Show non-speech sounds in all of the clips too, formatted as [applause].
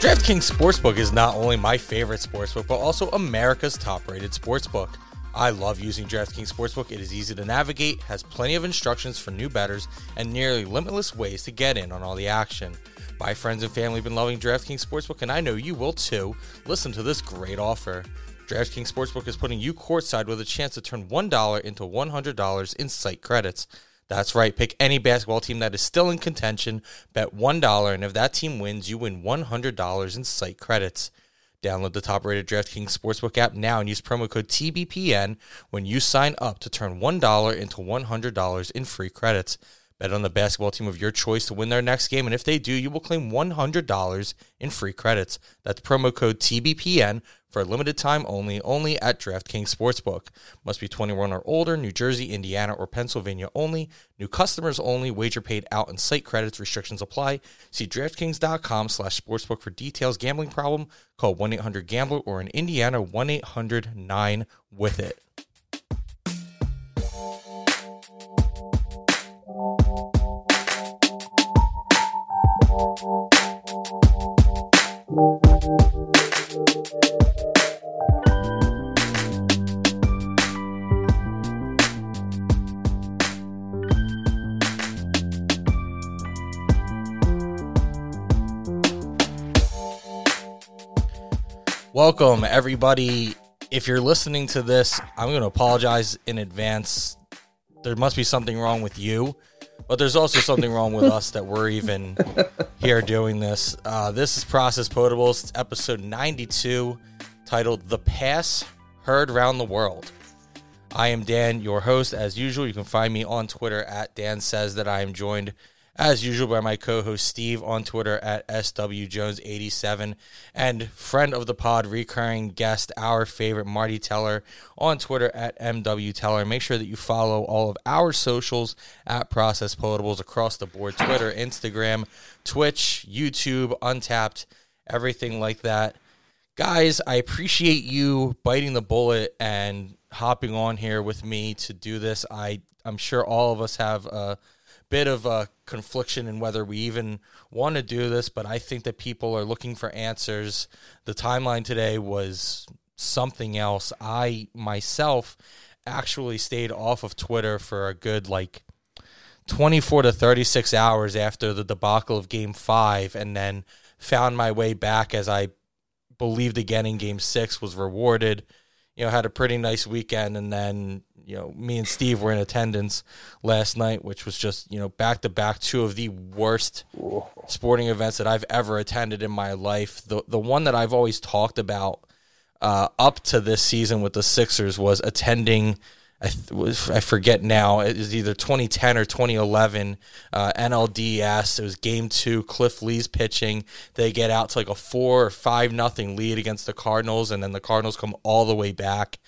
DraftKings Sportsbook is not only my favorite sportsbook, but also America's top rated sportsbook. I love using DraftKings Sportsbook. It is easy to navigate, has plenty of instructions for new bettors, and nearly limitless ways to get in on all the action. My friends and family have been loving DraftKings Sportsbook, and I know you will too. Listen to this great offer. DraftKings Sportsbook is putting you courtside with a chance to turn $1 into $100 in site credits. That's right. Pick any basketball team that is still in contention, bet $1, and if that team wins, you win $100 in site credits. Download the top rated DraftKings Sportsbook app now and use promo code TBPN when you sign up to turn $1 into $100 in free credits. Bet on the basketball team of your choice to win their next game, and if they do, you will claim $100 in free credits. That's promo code TBPN for a limited time only, only at DraftKings Sportsbook. Must be 21 or older, New Jersey, Indiana, or Pennsylvania only. New customers only. Wager paid out and site credits. Restrictions apply. See DraftKings.com slash sportsbook for details. Gambling problem? Call 1-800-GAMBLER or in Indiana, 1-800-9-WITH-IT. Welcome, everybody. If you're listening to this, I'm going to apologize in advance. There must be something wrong with you, but there's also something wrong with us that we're even here doing this. Uh, this is Process Potables, it's episode 92, titled The Pass Heard Round the World. I am Dan, your host. As usual, you can find me on Twitter at Dan Says That I am joined as usual, by my co host Steve on Twitter at SWJones87, and friend of the pod, recurring guest, our favorite Marty Teller on Twitter at MW Teller. Make sure that you follow all of our socials at Process Potables across the board Twitter, Instagram, Twitch, YouTube, Untappd, everything like that. Guys, I appreciate you biting the bullet and hopping on here with me to do this. I I'm sure all of us have a bit of a confliction in whether we even want to do this, but I think that people are looking for answers. The timeline today was something else. I myself actually stayed off of Twitter for a good like 24 to 36 hours after the debacle of game 5 and then found my way back as I believed again in game 6 was rewarded. You know, had a pretty nice weekend and then you know, me and Steve were in attendance last night, which was just, you know, back to back two of the worst sporting events that I've ever attended in my life. The the one that I've always talked about uh, up to this season with the Sixers was attending. I, th- I forget now. It was either 2010 or 2011 uh, NLDS. It was Game Two. Cliff Lee's pitching. They get out to like a four or five nothing lead against the Cardinals, and then the Cardinals come all the way back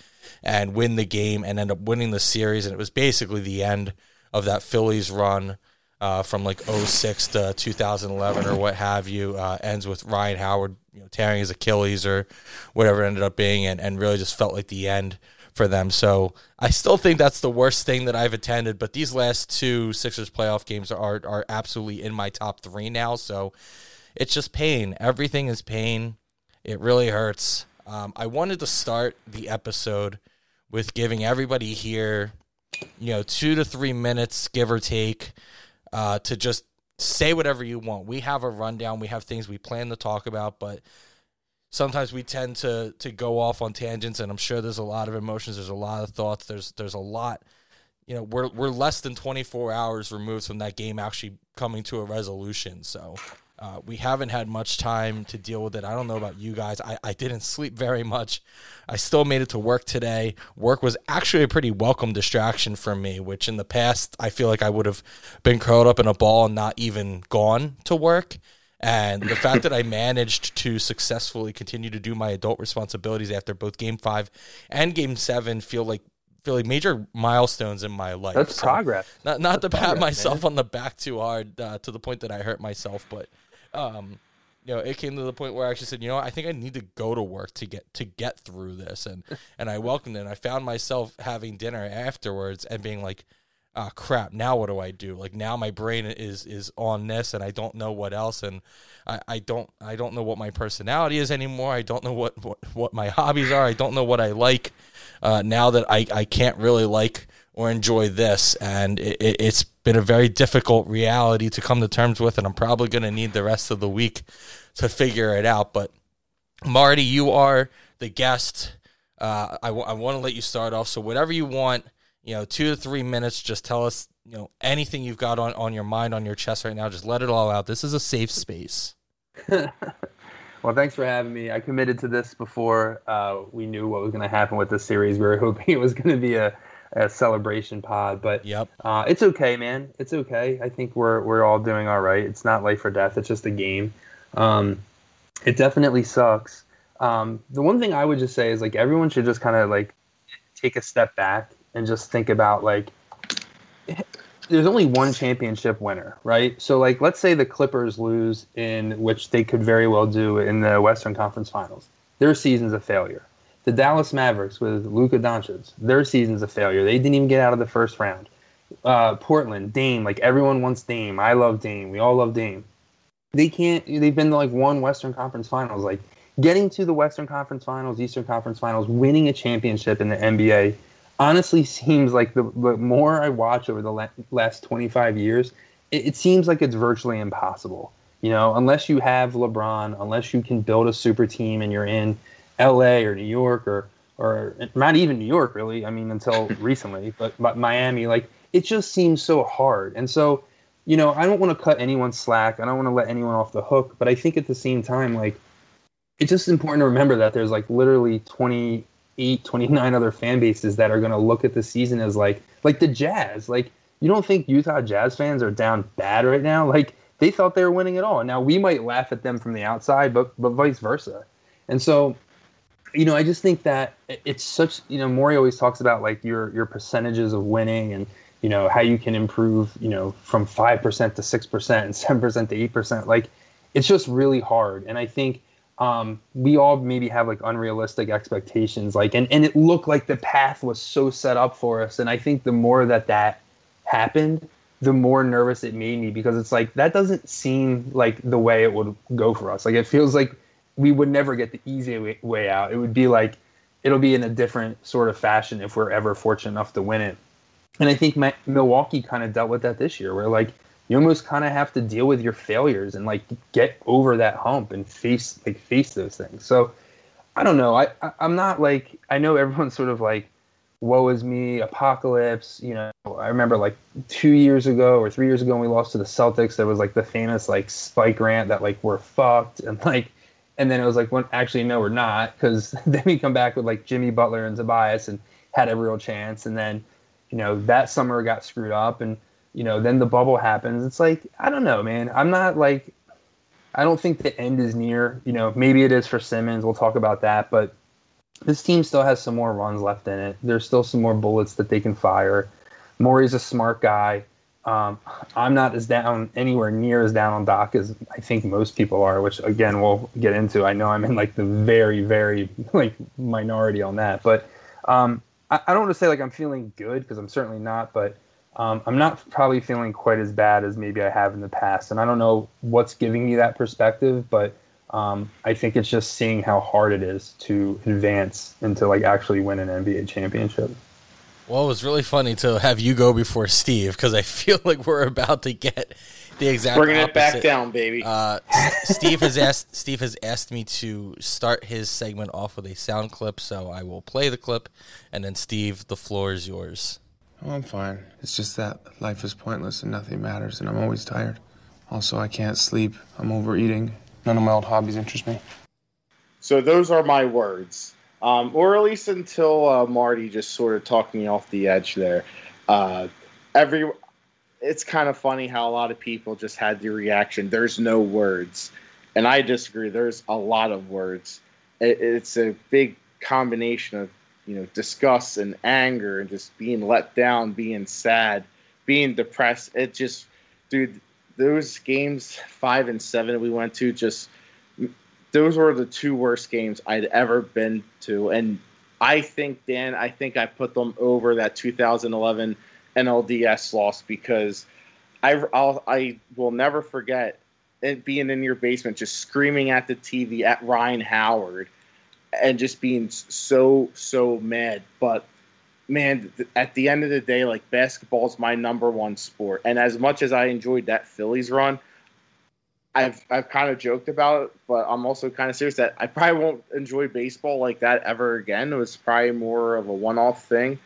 and win the game and end up winning the series. And it was basically the end of that Phillies run uh, from like 06 to 2011 or what have you. Uh, ends with Ryan Howard you know, tearing his Achilles or whatever it ended up being, and, and really just felt like the end for them. So I still think that's the worst thing that I've attended. But these last two Sixers playoff games are are absolutely in my top three now. So it's just pain. Everything is pain. It really hurts. Um, I wanted to start the episode with giving everybody here, you know, two to three minutes, give or take, uh, to just say whatever you want. We have a rundown, we have things we plan to talk about, but sometimes we tend to to go off on tangents, and I'm sure there's a lot of emotions, there's a lot of thoughts, there's there's a lot. You know, we're we're less than 24 hours removed from that game actually coming to a resolution, so. Uh, we haven't had much time to deal with it. I don't know about you guys. I, I didn't sleep very much. I still made it to work today. Work was actually a pretty welcome distraction for me, which in the past I feel like I would have been curled up in a ball and not even gone to work. And the fact that I managed to successfully continue to do my adult responsibilities after both game five and game seven feel like feel like major milestones in my life. That's so progress. Not not That's to pat myself man. on the back too hard uh, to the point that I hurt myself, but um, you know, it came to the point where I actually said, you know, what, I think I need to go to work to get to get through this, and [laughs] and I welcomed it. And I found myself having dinner afterwards and being like, oh crap now what do i do? Like now my brain is is on this and i don't know what else. And i, I don't i don't know what my personality is anymore. I don't know what what, what my hobbies are. I don't know what i like uh, now that I, I can't really like or enjoy this. And it, it, it's been a very difficult reality to come to terms with and i'm probably going to need the rest of the week to figure it out. But marty you are the guest. Uh, I, w- I want to let you start off. So whatever you want you know, two to three minutes. Just tell us, you know, anything you've got on, on your mind, on your chest right now. Just let it all out. This is a safe space. [laughs] well, thanks for having me. I committed to this before uh, we knew what was going to happen with the series. We were [laughs] hoping it was going to be a, a celebration pod, but yep, uh, it's okay, man. It's okay. I think we're we're all doing all right. It's not life or death. It's just a game. Um, it definitely sucks. Um, the one thing I would just say is like everyone should just kind of like take a step back and just think about like there's only one championship winner, right? So like let's say the Clippers lose in which they could very well do in the Western Conference Finals. Their season's a failure. The Dallas Mavericks with Luka Doncic, their season's a failure. They didn't even get out of the first round. Uh, Portland, Dame, like everyone wants Dame. I love Dame. We all love Dame. They can't. They've been to like one Western Conference Finals. Like getting to the Western Conference Finals, Eastern Conference Finals, winning a championship in the NBA honestly seems like the, the more I watch over the last 25 years, it, it, seems like it's virtually impossible. You know, unless you have LeBron, unless you can build a super team and you're in LA or New York or or not even New York really. I mean, until [laughs] recently, but but Miami, like it just seems so hard. And so, you know, I don't want to cut anyone slack. I don't want to let anyone off the hook. But I think at the same time, like it's just important to remember that there's like literally 20 28, 29 other fan bases that are going to look at the season as like like the Jazz. Like you don't think Utah Jazz fans are down bad right now? Like they thought they were winning it all. Now we might laugh at them from the outside, but but vice versa. And so, you know, I just think that it's such. You know, Morey always talks about like your your percentages of winning and you know how you can improve. You know, from five percent to six percent and seven percent to eight percent. Like it's just really hard. And I think um, we all maybe have like unrealistic expectations like and, and it looked like the path was so set up for us and i think the more that that happened the more nervous it made me because it's like that doesn't seem like the way it would go for us. Like it feels like we would never get the easy way, out. It would be like it'll be in a different sort of fashion if we're ever fortunate enough to win it. And i think my, milwaukee kind of dealt with that this year where like you almost kind of have to deal with your failures and like get over that hump and face like face those things. So I don't know. I, I am not like I know everyone's sort of like woe is me apocalypse you know i remember like two years ago or three years ago when we lost to the celtics there was like the famous like spike rant that like we're fucked and like and then it was like when actually no we're not because [laughs] then we come back with like jimmy butler and tobias and had a real chance and then you know that summer got screwed up and you know, then the bubble happens. It's like, I don't know, man. I'm not like, I don't think the end is near. You know, maybe it is for Simmons. We'll talk about that. But this team still has some more runs left in it. There's still some more bullets that they can fire. Morey's a smart guy. Um, I'm not as down anywhere near as down on Doc as I think most people are, which again we'll get into. I know I'm in like the very, very [laughs] like minority on that, but um, I, I don't want to say like I'm feeling good because I'm certainly not. But um, I'm not probably feeling quite as bad as maybe I have in the past. And I don't know what's giving me that perspective, but um, I think it's just seeing how hard it is to advance and to like actually win an NBA championship. Well, it was really funny to have you go before Steve because I [laughs] feel like we're about to get the exact bringing opposite. it back down, baby. Uh, Steve has asked Steve has asked me to start his segment off with a sound clip, so I will play the clip, and then Steve, the floor is yours. Oh, I'm fine. It's just that life is pointless and nothing matters, and I'm always tired. Also, I can't sleep. I'm overeating. None of my old hobbies interest me. So those are my words, um, or at least until uh, Marty just sort of talked me off the edge there. Uh, every, it's kind of funny how a lot of people just had the reaction. There's no words, and I disagree. There's a lot of words. It, it's a big combination of you know disgust and anger and just being let down, being sad, being depressed. It just, dude, those games five and seven we went to just those were the two worst games I'd ever been to, and I think Dan, I think I put them over that 2011 NLDS loss because I I'll, I will never forget it being in your basement just screaming at the TV at Ryan Howard and just being so so mad. But man, at the end of the day, like basketball is my number one sport, and as much as I enjoyed that Phillies run, I've I've kind of joked about it, but I'm also kind of serious that I probably won't enjoy baseball like that ever again. It was probably more of a one-off thing.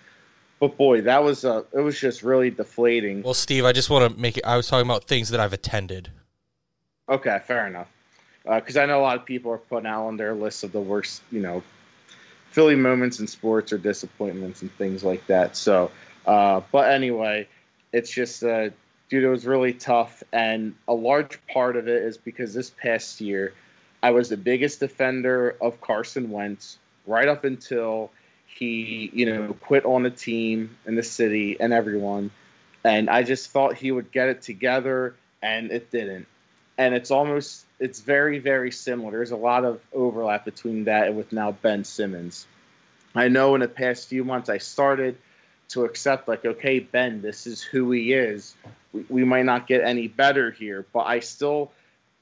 But boy, that was a it was just really deflating. Well, Steve, I just want to make it. I was talking about things that I've attended. Okay, fair enough. Because uh, I know a lot of people are putting out on their lists of the worst, you know, Philly moments in sports or disappointments and things like that. So, uh, but anyway, it's just, uh, dude, it was really tough. And a large part of it is because this past year, I was the biggest defender of Carson Wentz right up until he, you know, quit on the team and the city and everyone. And I just thought he would get it together, and it didn't. And it's almost it's very very similar. There's a lot of overlap between that and with now Ben Simmons. I know in the past few months I started to accept like okay Ben, this is who he is. We, we might not get any better here, but I still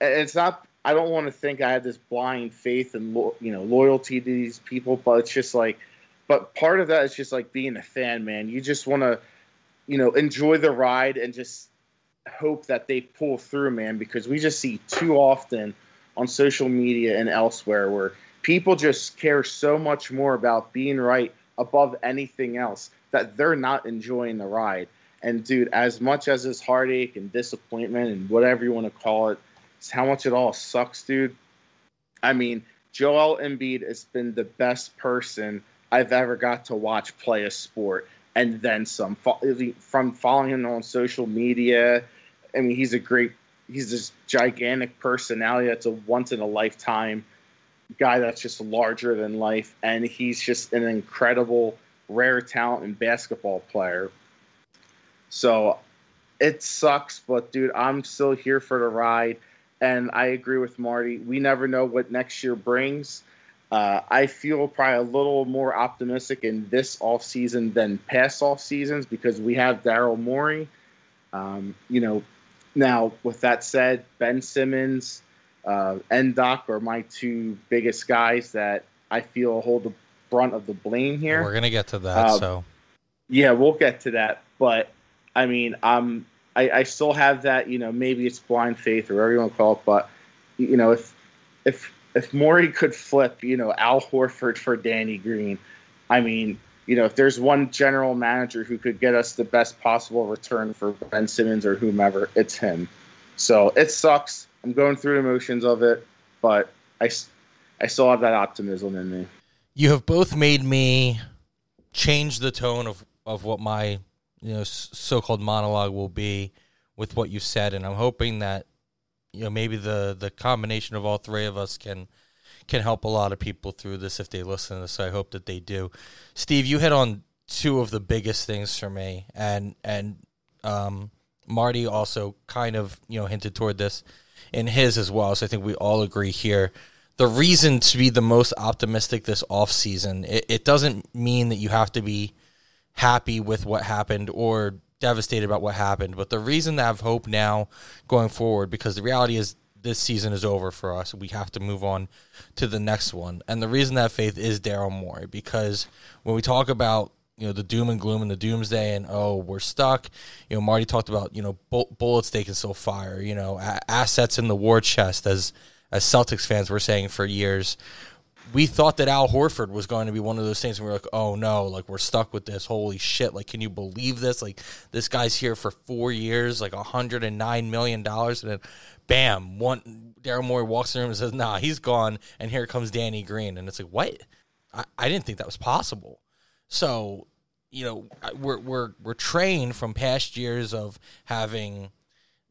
it's not. I don't want to think I have this blind faith and lo- you know loyalty to these people, but it's just like, but part of that is just like being a fan, man. You just want to, you know, enjoy the ride and just hope that they pull through, man, because we just see too often on social media and elsewhere where people just care so much more about being right above anything else that they're not enjoying the ride. And dude, as much as this heartache and disappointment and whatever you want to call it, it's how much it all sucks, dude. I mean, Joel Embiid has been the best person I've ever got to watch play a sport and then some. From following him on social media, I mean, he's a great, he's this gigantic personality that's a once in a lifetime guy that's just larger than life, and he's just an incredible, rare talent and basketball player. So it sucks, but dude, I'm still here for the ride. And I agree with Marty. We never know what next year brings. Uh, I feel probably a little more optimistic in this off season than past off seasons because we have Daryl Morey. Um, you know, now with that said, Ben Simmons, uh, and Doc are my two biggest guys that I feel hold the brunt of the blame here. We're gonna get to that. Uh, so yeah, we'll get to that. But I mean, I'm I, I still have that. You know, maybe it's blind faith or whatever you want to call it. But you know, if if if Morey could flip, you know, Al Horford for Danny Green, I mean, you know, if there's one general manager who could get us the best possible return for Ben Simmons or whomever, it's him. So it sucks. I'm going through the of it, but I, I still have that optimism in me. You have both made me change the tone of, of what my you know so-called monologue will be with what you said, and I'm hoping that you know maybe the the combination of all three of us can can help a lot of people through this if they listen to this. So I hope that they do. Steve, you hit on two of the biggest things for me, and and um, Marty also kind of you know hinted toward this in his as well. So I think we all agree here. The reason to be the most optimistic this off season, it, it doesn't mean that you have to be happy with what happened or devastated about what happened. But the reason I have hope now going forward, because the reality is this season is over for us. We have to move on to the next one. And the reason that faith is Daryl Morey, because when we talk about you know the doom and gloom and the doomsday and oh we're stuck you know marty talked about you know bullets they can still fire you know assets in the war chest as as celtics fans were saying for years we thought that Al Horford was going to be one of those things. And we are like, oh no, like we're stuck with this. Holy shit! Like, can you believe this? Like, this guy's here for four years, like hundred and nine million dollars, and then, bam, one Daryl Morey walks in the room and says, nah, he's gone, and here comes Danny Green, and it's like, what? I, I didn't think that was possible. So, you know, we're we're we're trained from past years of having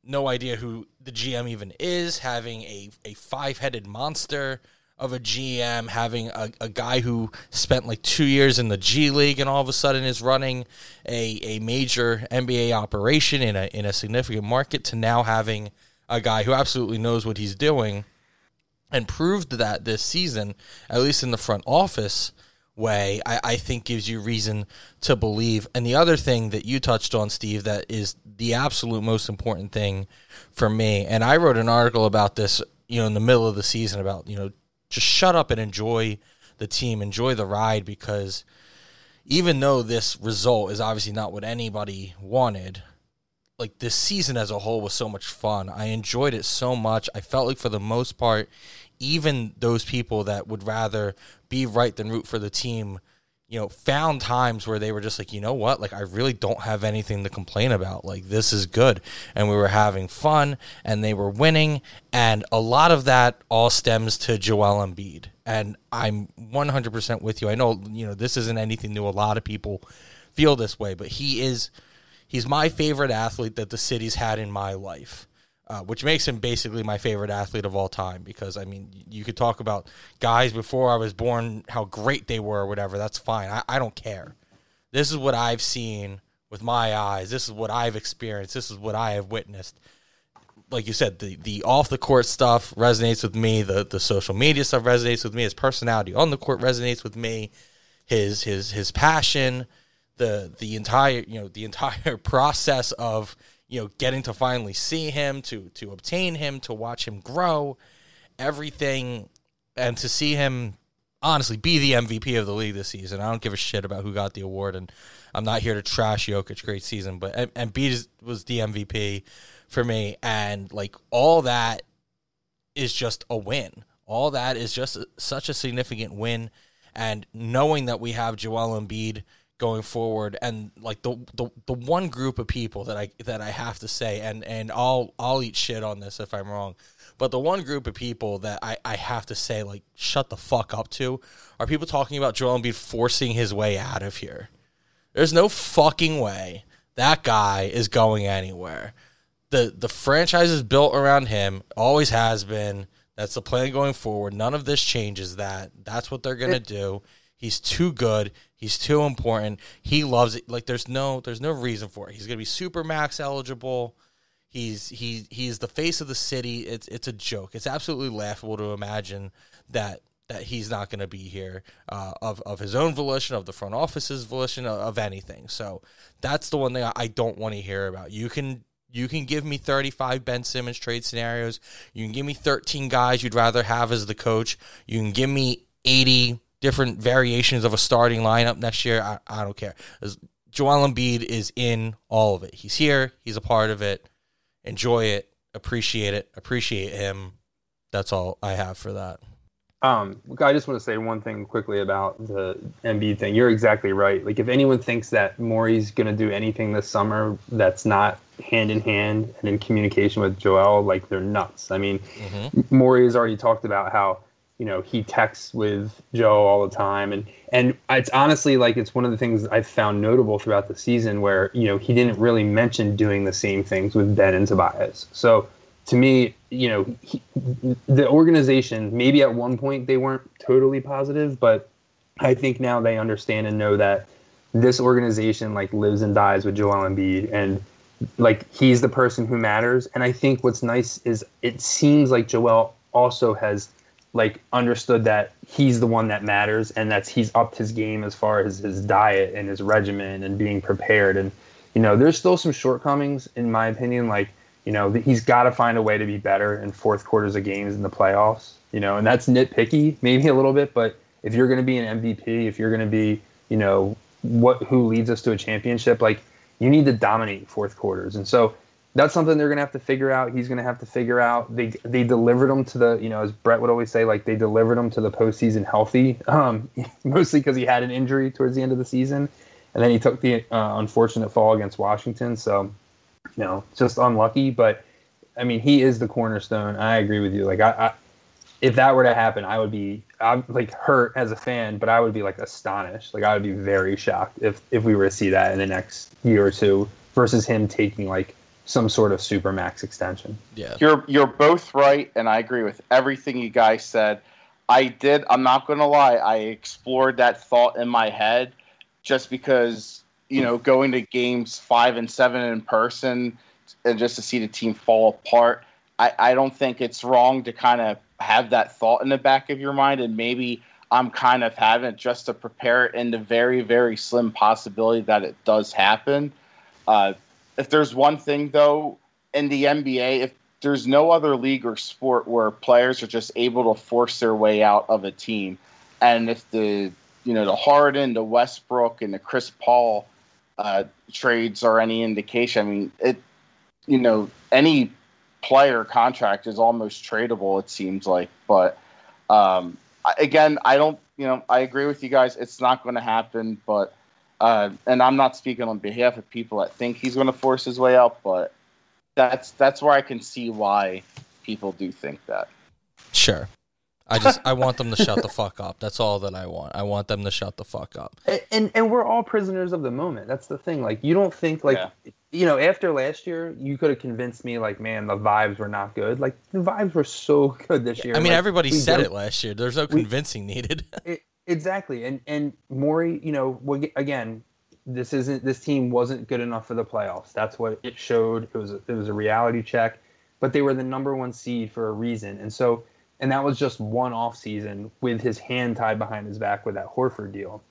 no idea who the GM even is, having a a five headed monster of a GM having a, a guy who spent like two years in the G League and all of a sudden is running a, a major NBA operation in a in a significant market to now having a guy who absolutely knows what he's doing and proved that this season, at least in the front office, way, I, I think gives you reason to believe. And the other thing that you touched on, Steve, that is the absolute most important thing for me, and I wrote an article about this, you know, in the middle of the season about, you know, just shut up and enjoy the team, enjoy the ride because even though this result is obviously not what anybody wanted, like this season as a whole was so much fun. I enjoyed it so much. I felt like for the most part, even those people that would rather be right than root for the team, you know, found times where they were just like, you know what, like I really don't have anything to complain about. Like this is good, and we were having fun, and they were winning, and a lot of that all stems to Joel Embiid, and I'm 100% with you. I know, you know, this isn't anything new. A lot of people feel this way, but he is he's my favorite athlete that the city's had in my life. Uh, which makes him basically my favorite athlete of all time because I mean you could talk about guys before I was born how great they were or whatever that's fine. I, I don't care. This is what I've seen with my eyes. This is what I've experienced. This is what I have witnessed. Like you said the the off the court stuff resonates with me. The the social media stuff resonates with me. His personality on the court resonates with me. His his his passion the the entire you know the entire [laughs] process of you know getting to finally see him to to obtain him to watch him grow everything and to see him honestly be the MVP of the league this season. I don't give a shit about who got the award and I'm not here to trash Jokic great season, but and, and was the MVP for me and like all that is just a win. All that is just such a significant win and knowing that we have Joel Embiid – going forward and like the, the the one group of people that I that I have to say and and I'll I'll eat shit on this if I'm wrong but the one group of people that I, I have to say like shut the fuck up to are people talking about Joel Embiid forcing his way out of here. There's no fucking way that guy is going anywhere. The the franchise is built around him always has been. That's the plan going forward. None of this changes that. That's what they're going to do. He's too good. He's too important. He loves it. Like there's no there's no reason for it. He's gonna be super max eligible. He's he he's the face of the city. It's it's a joke. It's absolutely laughable to imagine that that he's not going to be here uh, of of his own volition, of the front office's volition, of, of anything. So that's the one thing I, I don't want to hear about. You can you can give me 35 Ben Simmons trade scenarios. You can give me 13 guys you'd rather have as the coach. You can give me 80 different variations of a starting lineup next year. I, I don't care. Joel Embiid is in all of it. He's here. He's a part of it. Enjoy it. Appreciate it. Appreciate him. That's all I have for that. Um, I just want to say one thing quickly about the Embiid thing. You're exactly right. Like, if anyone thinks that Morey's going to do anything this summer that's not hand in hand and in communication with Joel, like they're nuts. I mean, mm-hmm. Morey has already talked about how you know he texts with Joe all the time, and and it's honestly like it's one of the things I've found notable throughout the season where you know he didn't really mention doing the same things with Ben and Tobias. So to me, you know, he, the organization maybe at one point they weren't totally positive, but I think now they understand and know that this organization like lives and dies with Joel Embiid and like he's the person who matters. And I think what's nice is it seems like Joel also has like understood that he's the one that matters and that's he's upped his game as far as his diet and his regimen and being prepared. And you know there's still some shortcomings in my opinion like you know he's got to find a way to be better in fourth quarters of games in the playoffs you know and that's nitpicky maybe a little bit but if you're going to be an MVP if you're going to be you know what who leads us to a championship like you need to dominate fourth quarters. And so that's something they're gonna have to figure out. He's gonna have to figure out. They they delivered him to the you know as Brett would always say like they delivered him to the postseason healthy, [laughs] um, mostly because he had an injury towards the end of the season, and then he took the uh, unfortunate fall against Washington. So you know just unlucky, but I mean he is the cornerstone. I agree with you. Like I, I if that were to happen, I would be I'm like hurt as a fan, but I would be like astonished. Like I would be very shocked if if we were to see that in the next year or two versus him taking like some sort of super max extension. Yeah. You're you're both right and I agree with everything you guys said. I did I'm not going to lie, I explored that thought in my head just because, you know, going to games 5 and 7 in person and just to see the team fall apart, I I don't think it's wrong to kind of have that thought in the back of your mind and maybe I'm kind of having it just to prepare in the very, very slim possibility that it does happen. Uh, if there's one thing, though, in the NBA, if there's no other league or sport where players are just able to force their way out of a team, and if the you know the Harden, the Westbrook, and the Chris Paul uh, trades are any indication, I mean it. You know, any player contract is almost tradable. It seems like, but um, again, I don't. You know, I agree with you guys. It's not going to happen, but. Uh, and I'm not speaking on behalf of people that think he's going to force his way out, but that's that's where I can see why people do think that. Sure. I just I want them to shut the fuck up. That's all that I want. I want them to shut the fuck up. And and, and we're all prisoners of the moment. That's the thing. Like you don't think like Yeah. you know after last year you could have convinced me like man the vibes were not good. Like the vibes were so [laughs] good this year. I mean, Like, everybody said it last year. There's no we- convincing needed. It, exactly, and and Morey, you know, we- again, this isn't this team wasn't good enough for the playoffs. That's what it showed. It was a, it was a reality check, but they were the number one seed for a reason, and so and that was just one off season with his hand tied behind his back with that Horford deal,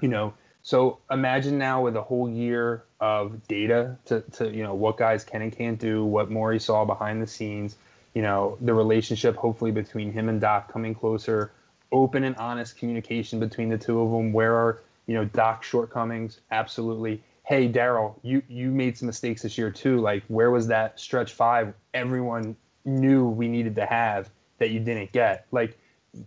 you know. So imagine now with a whole year of data to, to you know what guys can and can't do, what Morey saw behind the scenes, you know, the relationship hopefully between him and Doc coming closer, open and honest communication between the two of them. Where are you know Doc's shortcomings? Absolutely. Hey Daryl, you you made some mistakes this year too. Like where was that stretch five? Everyone knew we needed to have that you didn't get. Like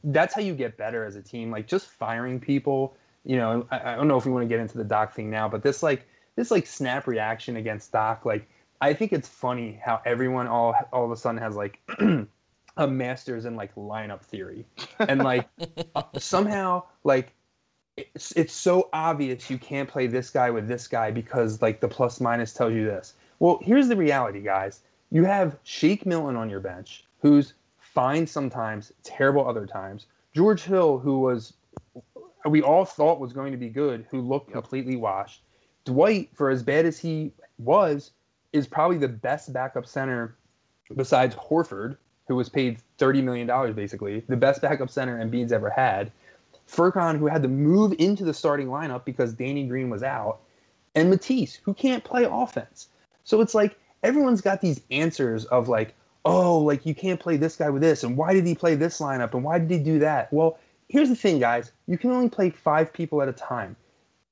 that's how you get better as a team. Like just firing people. You know, I, I don't know if we want to get into the Doc thing now, but this like this like snap reaction against Doc, like I think it's funny how everyone all all of a sudden has like [clears throat] a master's in like lineup theory, and like [laughs] somehow like it's, it's so obvious you can't play this guy with this guy because like the plus minus tells you this. Well, here's the reality, guys. You have Shake Milton on your bench, who's fine sometimes, terrible other times. George Hill, who was we all thought was going to be good, who looked completely washed. Dwight, for as bad as he was, is probably the best backup center besides Horford, who was paid thirty million dollars basically, the best backup center Embiid's ever had. Furkan, who had to move into the starting lineup because Danny Green was out, and Matisse, who can't play offense. So it's like everyone's got these answers of like, oh, like you can't play this guy with this, and why did he play this lineup, and why did he do that? Well, here's the thing, guys. You can only play five people at a time.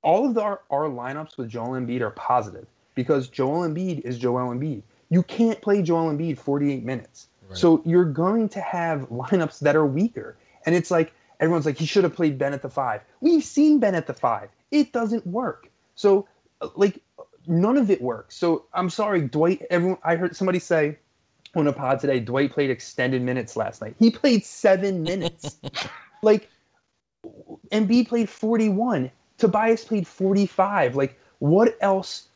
All of the, our, our lineups with Joel Embiid are positive because Joel Embiid is Joel Embiid. You can't play Joel Embiid 48 minutes. So you're going to have lineups that are weaker. And it's like everyone's like, he should have played Ben at the five. We've seen Ben at the five. It doesn't work. So uh, like none of it works. So I'm sorry, Dwight. Everyone, I heard somebody say on a pod today, Dwight played extended minutes last night. He played seven [laughs] minutes. like Embiid played 41. Tobias played 45. Like what else?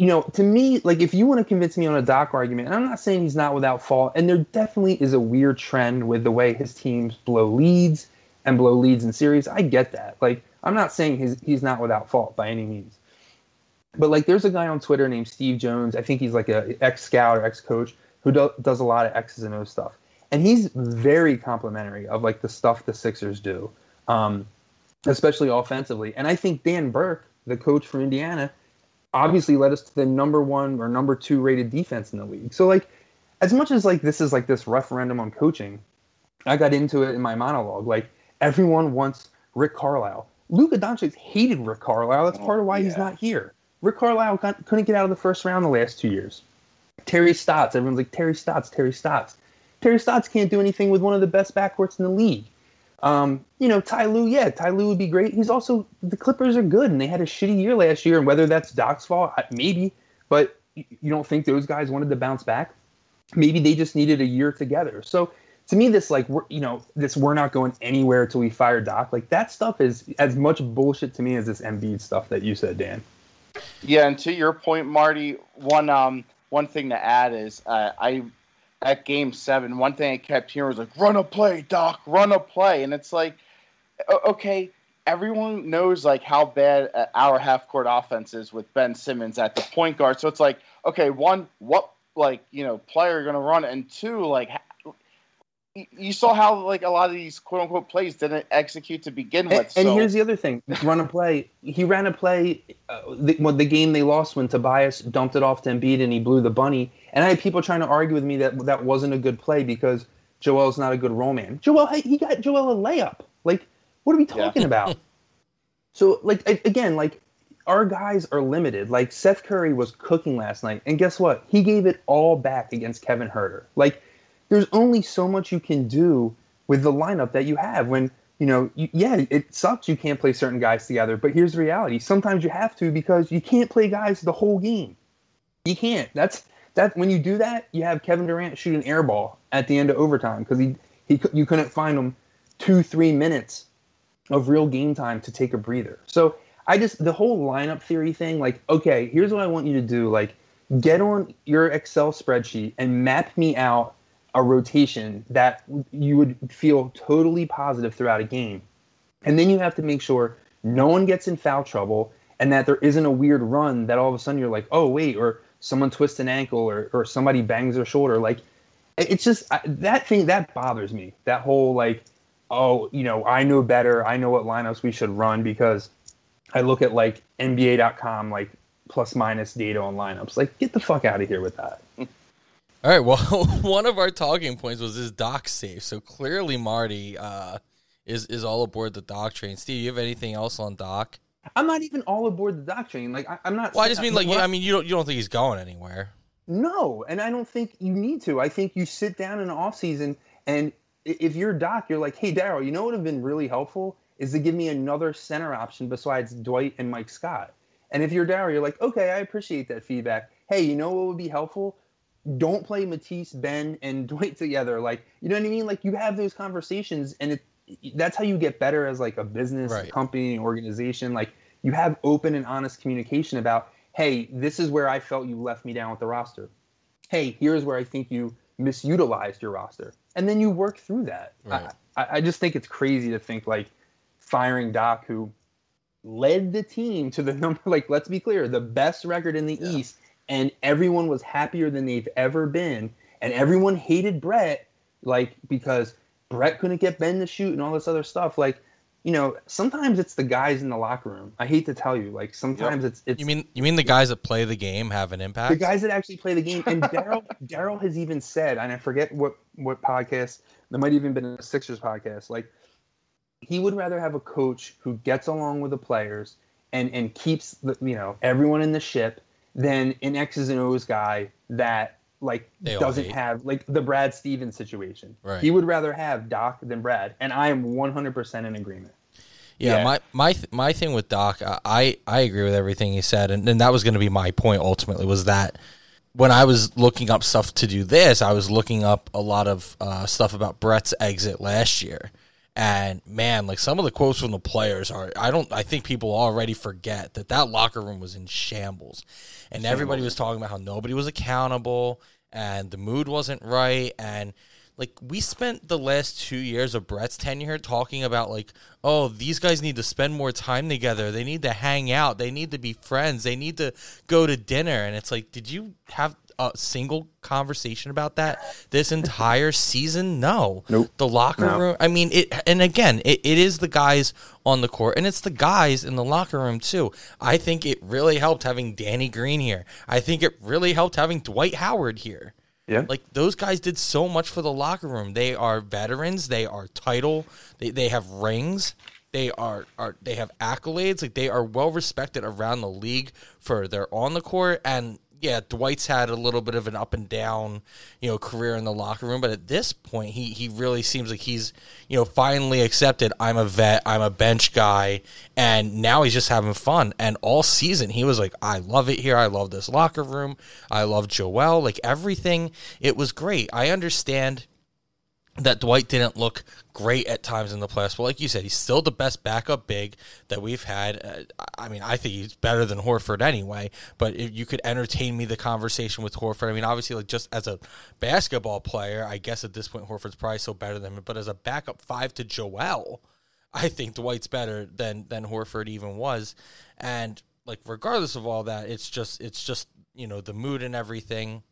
You know, to me, like if you want to convince me on a Doc argument, and I'm not saying he's not without fault, and there definitely is a weird trend with the way his teams blow leads and blow leads in series. I get that. Like I'm not saying he's he's not without fault by any means. But like, there's a guy on Twitter named Steve Jones. I think he's like a ex scout or ex coach who do, does a lot of X's and O's stuff, and he's very complimentary of like the stuff the Sixers do, um, especially offensively. And I think Dan Burke, the coach from Indiana, obviously led us to the number one or number two rated defense in the league. So like, as much as like this is like this referendum on coaching, I got into it in my monologue. Like everyone wants Rick Carlisle. Luka Doncic hated Rick Carlisle. That's part of why he's not here. Rick Carlisle got, couldn't get out of the first round the last two years. Terry Stotts, everyone's like Terry Stotts, Terry Stotts. Terry Stotts can't do anything with one of the best backcourts in the league. Um, you know, Ty Lue, yeah, Ty Lue would be great. He's also the Clippers are good, and they had a shitty year last year. And whether that's Doc's fault, maybe, but you don't think those guys wanted to bounce back? Maybe they just needed a year together. So to me, this like we're you know this we're not going anywhere till we fire Doc. Like that stuff is as much bullshit to me as this Embiid stuff that you said, Dan. Yeah, and to your point, Marty, one um one thing to add is uh, I at Game Seven, one thing I kept hearing was like, "Run a play, Doc, run a play," and it's like, okay, everyone knows like how bad uh, our half court offense is with Ben Simmons at the point guard. So it's like, okay, one, what like you know player you're gonna run, and two, like you saw how like a lot of these quote unquote plays didn't execute to begin with. and so- here's the other thing: run a play. He ran a play. Uh, the, well, the game they lost when Tobias dumped it off to Embiid and he blew the bunny. And I had people trying to argue with me that that wasn't a good play because Joel's not a good roll man. Joel, he got Joel a layup. Like, what are we Yeah. talking about? [laughs] So, like, again, like our guys are limited. Like Seth Curry was cooking last night, and guess what? He gave it all back against Kevin Huerter. Like, there's only so much you can do with the lineup that you have when you know you, yeah it sucks you can't play certain guys together but here's the reality sometimes you have to because you can't play guys the whole game you can't that's that when you do that you have kevin durant shoot an air ball at the end of overtime because he, he you couldn't find him two three minutes of real game time to take a breather so i just the whole lineup theory thing like okay here's what i want you to do like get on your excel spreadsheet and map me out a rotation that you would feel totally positive throughout a game. And then you have to make sure no one gets in foul trouble and that there isn't a weird run that all of a sudden you're like, oh, wait, or someone twists an ankle or, or somebody bangs their shoulder. Like, it's just I, that thing that bothers me. That whole, like, oh, you know, I know better. I know what lineups we should run because I look at like NBA.com, like plus minus data on lineups. Like, get the fuck out of here with that. [laughs] All right. Well, [laughs] one of our talking points was is Doc safe? So clearly, Marty uh, is is all aboard the Doc train. Steve, you have anything else on Doc? I'm not even all aboard the Doc train. Like I, I'm not. Well, I just mean like I mean you don't you don't think he's going anywhere? no, and I don't think you need to. I think you sit down in the off season, and if you're Doc, you're like, hey Daryl, you know what would have been really helpful is to give me another center option besides Dwight and Mike Scott. And if you're Daryl, you're like, okay, I appreciate that feedback. Hey, you know what would be helpful? Don't play Matisse, Ben, and [laughs] Dwight together. Like, you know what I mean? Like, you have those conversations, and it that's how you get better as like a business, Right. company, organization. Like, you have open and honest communication about, hey, this is where I felt you left me down with the roster. Hey, here's where I think you misutilized your roster, and then you work through that. Right. I, I just think it's crazy to think like firing Doc, who led the team to the [laughs] number. Like, let's be clear, the best record in the Yeah. East, and everyone was happier than they've ever been, and everyone hated Brett, like because Brett couldn't get Ben to shoot and all this other stuff. Like, you know, sometimes it's the guys in the locker room. I hate to tell you, like sometimes it's it's You mean you mean the guys that play the game have an impact? the guys that actually play the game. And [laughs] Daryl Daryl has even said, and I forget what what podcast. There might even been a Sixers podcast. Like he would rather have a coach who gets along with the players and and keeps the, you know everyone in the ship than an X's and O's guy that like They doesn't have like the Brad Stevens situation. Right. He would rather have Doc than Brad, and I am 100% in agreement. Yeah, Yeah. my my th- my thing with Doc, I I, I agree with everything he said, and, and that was going to be my point ultimately was that when I was looking up stuff to do this, I was looking up a lot of uh, stuff about Brett's exit last year, and man, like some of the quotes from the players are, I don't, I think people already forget that that locker room was in shambles, and everybody was talking about how nobody was accountable, and the mood wasn't right, and like we spent the last two years of Brett's tenure talking about like, oh, these guys need to spend more time together. They need to hang out. They need to be friends. They need to go to dinner. And it's like, did you have a single conversation about that this entire season? No. Nope. The locker No. room. I mean, it. And again, it, it is the guys on the court, and it's the guys in the locker room too. I think it really helped having Danny Green here. I think it really helped having Dwight Howard here. Yeah. Like those guys did so much for the locker room. They are veterans. They are title. They they have rings. They are are they have accolades. Like they are well respected around the league for their on the court and yeah, Dwight's had a little bit of an up and down, you know, career in the locker room, but at this point, he he really seems like he's, you know, finally accepted. I'm a vet. I'm a bench guy, and now he's just having fun. And all season, he was like, I love it here. I love this locker room. I love Joel. Like everything, it was great. I understand that Dwight didn't look great at times in the playoffs, but like you said, he's still the best backup big that we've had. Uh, I mean, I think he's better than Horford anyway. But if you could entertain me the conversation with Horford, I mean, obviously, like just as a basketball player, I guess at this point Horford's probably still better than him. But as a backup five to Joel, I think Dwight's better than than Horford even was. And like regardless of all that, it's just it's just you know the mood and everything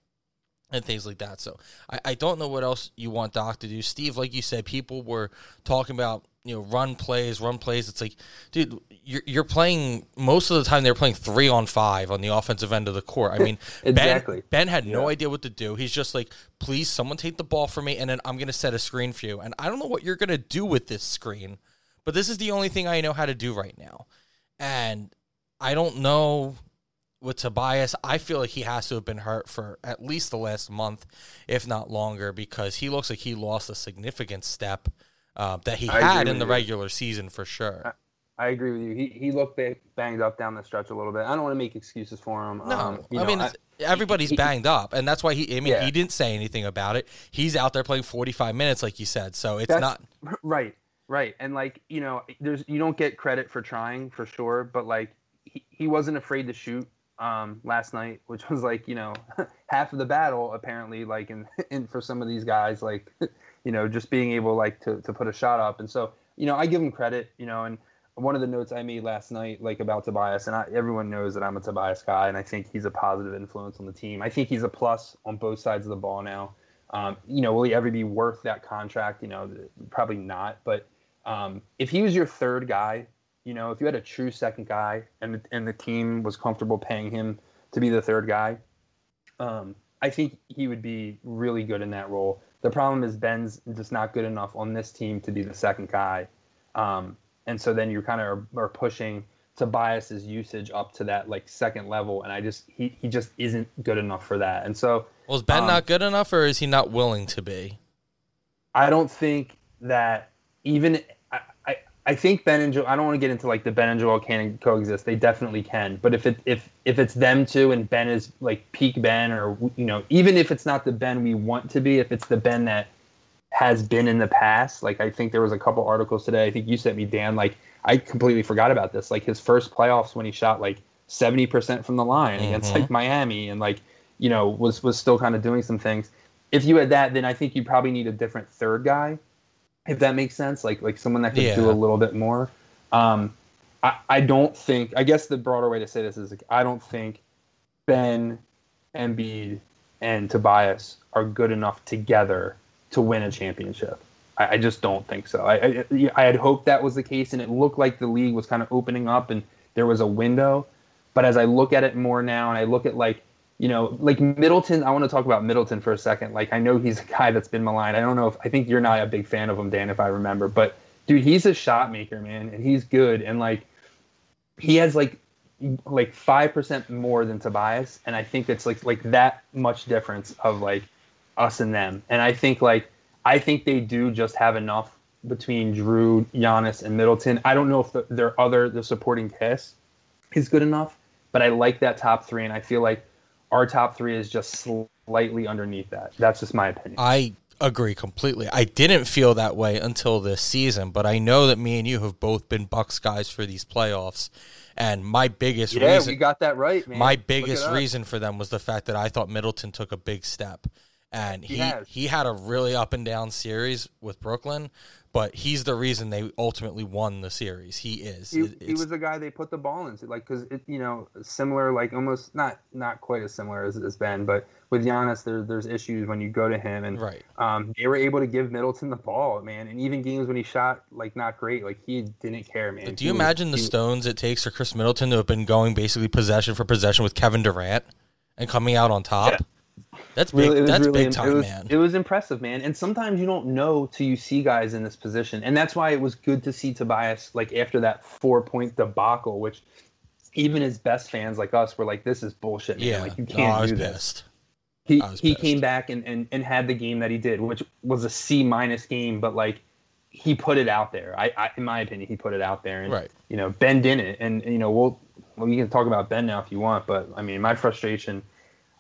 and things like that. So I, I don't know what else you want Doc to do. Steve, like you said, people were talking about you know run plays, run plays. It's like, dude, you're you're playing most of the time. They're playing three on five on the offensive end of the court. I mean, [laughs] exactly. Ben, ben had no idea what to do. He's just like, please, someone take the ball from me, and then I'm gonna set a screen for you. And I don't know what you're gonna do with this screen, but this is the only thing I know how to do right now. And I don't know with Tobias, I feel like he has to have been hurt for at least the last month, if not longer, because he looks like he lost a significant step uh, that he I had in the you. regular season for sure. I agree with you. He he looked ba- banged up down the stretch a little bit. I don't want to make excuses for him. No, um, you I know, mean it's- everybody's he- banged up, and that's why he. I mean, Yeah. he didn't say anything about it. He's out there playing forty five minutes, like you said. So it's That's- not. right, right, and like you know, there's you don't get credit for trying for sure, but like he, he wasn't afraid to shoot um, last night, which was like you know [laughs] half of the battle apparently. Like in, [laughs] in for some of these guys, like [laughs] you know, just being able like to to put a shot up, and so you know, I give him credit, you know, and one of the notes I made last night, like about Tobias, and I, everyone knows that I'm a Tobias guy, and I think he's a positive influence on the team. I think he's a plus on both sides of the ball now. Um, you know, will he ever be worth that contract? You know, probably not. But um, if he was your third guy, you know, if you had a true second guy, and and the team was comfortable paying him to be the third guy, um, I think he would be really good in that role. The problem is Ben's just not good enough on this team to be the second guy. Um, and so then you kind of are, are pushing Tobias's usage up to that like second level, and I just he, he just isn't good enough for that. And so Well, is Ben um, not good enough, or is he not willing to be? I don't think that even I, think Ben and Joel. I don't want to get into like the Ben and Joel can coexist. They definitely can. But if it if if it's them two and Ben is like peak Ben, or you know, even if it's not the Ben we want to be, if it's the Ben that has been in the past, like I think there was a couple articles today. I think you sent me Dan. Like I completely forgot about this. Like his first playoffs when he shot like seventy percent from the line against Mhm. like Miami, and like you know was was still kind of doing some things. If you had that, then I think you probably need a different third guy, if that makes sense. Like like someone that could do a little bit more. Um, I I don't think. I guess the broader way to say this is like, I don't think Ben, Embiid, and Tobias are good enough together to win a championship. I, I just don't think so. I, I I had hoped that was the case, and it looked like the league was kind of opening up, and there was a window. But as I look at it more now, and I look at like you know, like Middleton. I want to talk about Middleton for a second. Like I know he's a guy that's been maligned. I don't know if I think you're not a big fan of him, Dan, if I remember. But dude, he's a shot maker, man, and he's good. And like he has like like five percent more than Tobias, and I think it's like like that much difference of like us and them. And I think like I think they do just have enough between Drew, Giannis, and Middleton. I don't know if the, their other the supporting cast is good enough, but I like that top three, and I feel like our top three is just slightly underneath that. That's just my opinion. I agree completely. I didn't feel that way until this season, but I know that me and you have both been Bucks guys for these playoffs. And my biggest yeah, reason we got that right, man. my biggest reason for them was the fact that I thought Middleton took a big step. And He he he had a really up and down series with Brooklyn, but he's the reason they ultimately won the series. He is. he, It- he was the guy they put the ball into, like because it, you know, similar, like almost not not quite as similar as it's been, but with Giannis, there, there's issues when you go to him, and right. um, they were able to give Middleton the ball, man, and even games when he shot like not great, like he didn't care, man. Do He you was- imagine the he- stones it takes for Khris Middleton to have been going basically possession for possession with Kevin Durant and coming out on top? That's big. Really, that's really, big time, it was, man. It was impressive, man. And sometimes you don't know till you see guys in this position, and that's why it was good to see Tobias like after that four point debacle, which even his best fans like us were like, "This is bullshit, man. yeah, Like you oh, can't I was do this." pissed. He he pissed. came back and, and and had the game that he did, which was a C minus game, but like he put it out there. I, I in my opinion, he put it out there, and Right. you know Ben didn't, and you know well, we can talk about Ben now if you want, but I mean my frustration.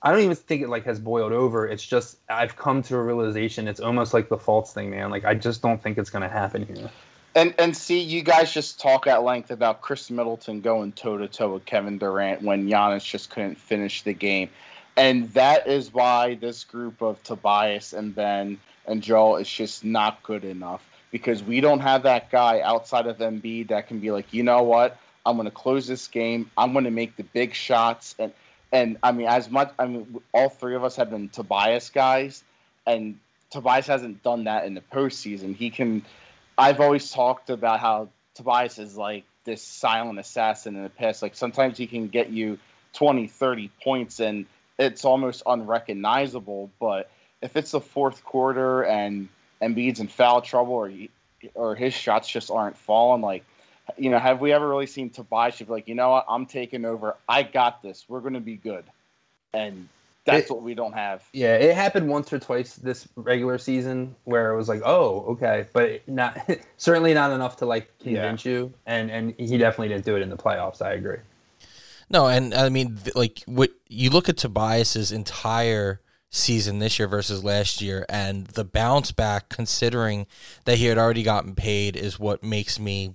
I don't even think it like has boiled over. It's just I've come to a realization. It's almost like the Fultz thing, man. Like I just don't think it's gonna happen here. And and see, you guys just talk at length about Khris Middleton going toe to toe with Kevin Durant when Giannis just couldn't finish the game, and that is why this group of Tobias and Ben and Joel is just not good enough because we don't have that guy outside of Embiid that can be like, you know what, I'm going to close this game. I'm going to make the big shots and. And I mean, as much I mean, all three of us have been Tobias guys, and Tobias hasn't done that in the postseason. He can. I've always talked about how Tobias is like this silent assassin in the past. Like sometimes he can get you 20, 30 points, and it's almost unrecognizable. But if it's the fourth quarter and Embiid's in foul trouble, or or his shots just aren't falling, like you know, have we ever really seen Tobias be like, you know what, I'm taking over. I got this. We're going to be good, and that's It- what we don't have. Yeah, it happened once or twice this regular season where it was like, oh, okay, but not [laughs] certainly not enough to like convince you. And and he definitely didn't do it in the playoffs. I agree. No, and I mean, like what you look at Tobias's entire season this year versus last year, and the bounce back, considering that he had already gotten paid, is what makes me,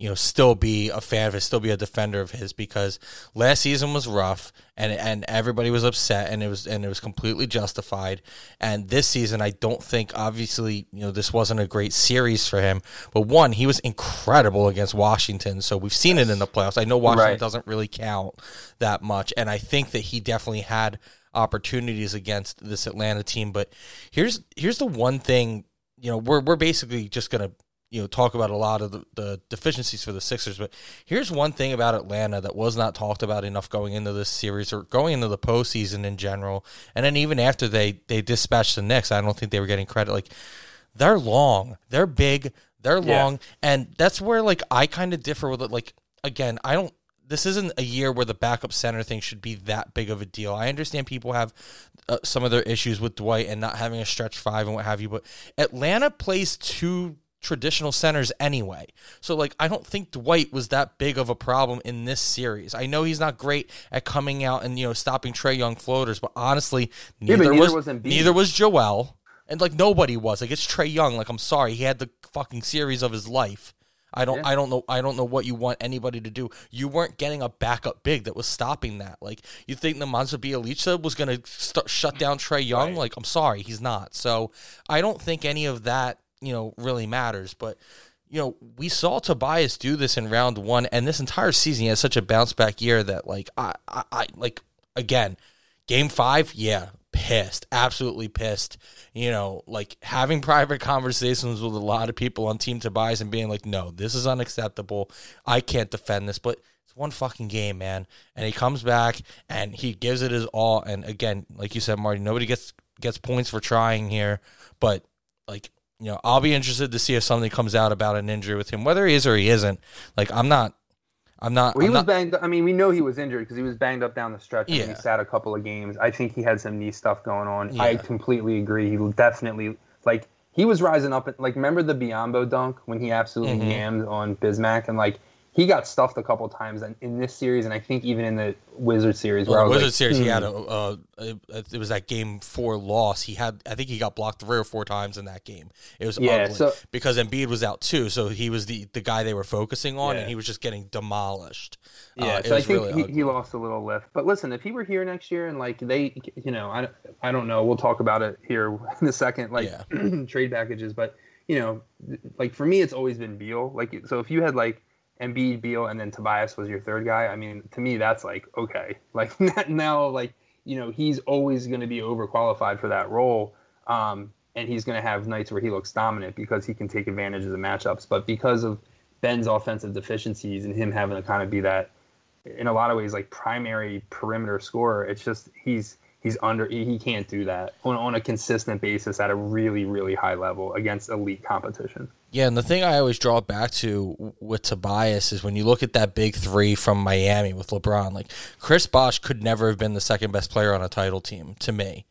you know, still be a fan of his, still be a defender of his, because last season was rough, and and everybody was upset, and it was and it was completely justified. And this season, I don't think, obviously, you know, this wasn't a great series for him, but one, he was incredible against Washington, so we've seen it in the playoffs. I know Washington Right. doesn't really count that much, and I think that he definitely had opportunities against this Atlanta team. But here's here's the one thing, you know, we're we're basically just gonna you know talk about a lot of the, the deficiencies for the Sixers, but here's one thing about Atlanta that was not talked about enough going into this series or going into the postseason in general, and then even after they they dispatched the Knicks, I don't think they were getting credit. Like they're long, they're big, they're Yeah. long, and that's where like I kind of differ with it. Like again, I don't. This isn't a year where the backup center thing should be that big of a deal. I understand people have uh, some of their issues with Dwight and not having a stretch five and what have you, but Atlanta plays two traditional centers anyway. So like I don't think Dwight was that big of a problem in this series. I know he's not great at coming out and you know stopping Trae Young floaters, but honestly, Yeah, neither, but neither was, was neither was Joel. And like nobody was. Like it's Trae Young. Like I'm sorry, he had the fucking series of his life. I don't. Yeah. I don't know. I don't know what you want anybody to do. You weren't getting a backup big that was stopping that. Like you think the Monza Bialica was going to st- shut down Trae Young? Right. Like I'm sorry, he's not. So I don't think any of that you know really matters. But you know we saw Tobias do this in round one, and this entire season he has such a bounce back year that like I, I, I like again, game five, yeah, pissed, absolutely pissed. You know, like having private conversations with a lot of people on Team Tobias and being like, no, this is unacceptable. I can't defend this, but it's one fucking game, man. And he comes back and he gives it his all. And again, like you said, Marty, nobody gets gets points for trying here, but like. You know, I'll be interested to see if something comes out about an injury with him, whether he is or he isn't. Like, I'm not, I'm not. Well, he I'm was not banged. I mean, we know he was injured because he was banged up down the stretch. and Yeah. he sat a couple of games. I think he had some knee stuff going on. I completely agree. He definitely like he was rising up. Like remember the Biyombo dunk when he absolutely Mhm. yammed on Bismack and like he got stuffed a couple times in, in this series and I think even in the Wizard series where Well, Wizard like, series, he hmm. had a, uh, it was that game four loss. He had, I think he got blocked three or four times in that game. It was Yeah, ugly so- because Embiid was out too, so he was the the guy they were focusing on, Yeah. and he was just getting demolished. Yeah, Uh, so I think really he, he lost a little lift. But listen, if he were here next year and like they, you know, I, I don't know. We'll talk about it here [laughs] in a second, like [clears throat] trade packages. But you know, like for me, it's always been Beal. Like so, if you had like Embiid, Beal, and then Tobias was your third guy, I mean, to me, that's like okay. [laughs] Like [laughs] now, like you know, he's always going to be overqualified for that role. Um, and he's going to have nights where he looks dominant because he can take advantage of the matchups. But because of Ben's offensive deficiencies and him having to kind of be that in a lot of ways like primary perimeter scorer it's just he's he's under he can't do that on, on a consistent basis at a really really high level against elite competition Yeah, and the thing I always draw back to with Tobias is when you look at that big three from Miami with LeBron, like Chris Bosh could never have been the second best player on a title team to me,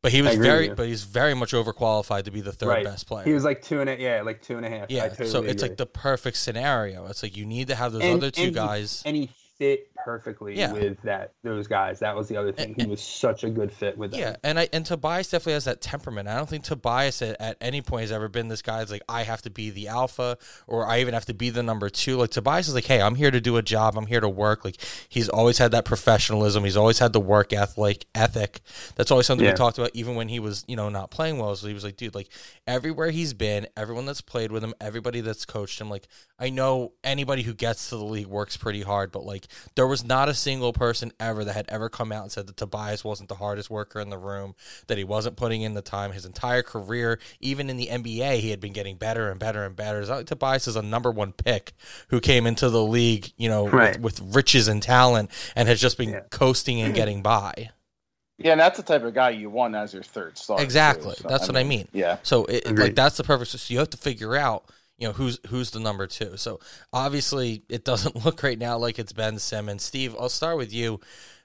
but he was very, but he's very much overqualified to be the third right best player. he was like two and a yeah like two and a half yeah, totally so it's agree. like the perfect scenario. It's like you need to have those And- other two and he- guys. and he fit perfectly Yeah. with that those guys that was the other thing he was such a good fit with them Yeah, and I and Tobias definitely has that temperament. I don't think Tobias at, at any point has ever been this guy that's like I have to be the alpha or I even have to be the number two. Like Tobias is like, hey, I'm here to do a job. I'm here to work. Like he's always had that professionalism. He's always had the work ethic. Ethic. That's always something Yeah. we talked about, even when he was you know not playing well. So he was like, dude, like everywhere he's been, everyone that's played with him, everybody that's coached him, like I know anybody who gets to the league works pretty hard, but like the was not a single person ever that had ever come out and said that Tobias wasn't the hardest worker in the room, that he wasn't putting in the time. His entire career, even in the NBA, he had been getting better and better and better. It's not like Tobias is a number one pick who came into the league, you know, Right. with, with riches and talent and has just been Yeah. coasting and getting by. Yeah, and that's the type of guy you want as your third star. too. Exactly. So, That's what I mean. Yeah. So it, it- like that's the purpose. So you have to figure out, you know, who's who's the number two. So obviously it doesn't [laughs] look right now like it's Ben Simmons. Steve, I'll start with you.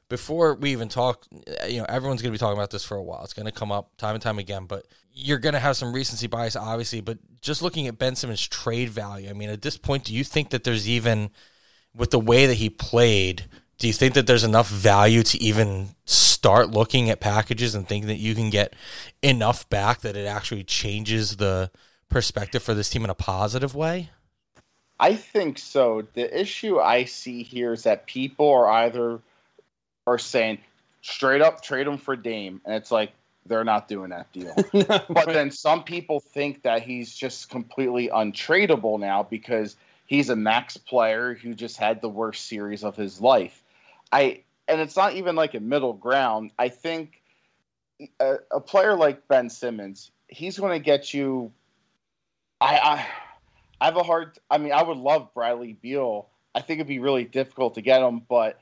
Before we even talk, you know, everyone's going to be talking about this for a while. It's going to come up time and time again, but you're going to have some recency bias, obviously. But just looking at Ben Simmons' trade value, I mean, at this point, do you think that there's even, with the way that he played, do you think that there's enough value to even start looking at packages and think that you can get enough back that it actually changes the perspective for this team in a positive way? I think so. The issue I see here is that people are either are saying straight up trade him for Dame, and it's like they're not doing that deal. [laughs] but then some people think that he's just completely untradeable now because he's a max player who just had the worst series of his life. I and it's not even like a middle ground. I think a, a player like Ben Simmons, he's going to get you. I, I I have a hard. I mean, I would love Bradley Beal. I think it'd be really difficult to get him, but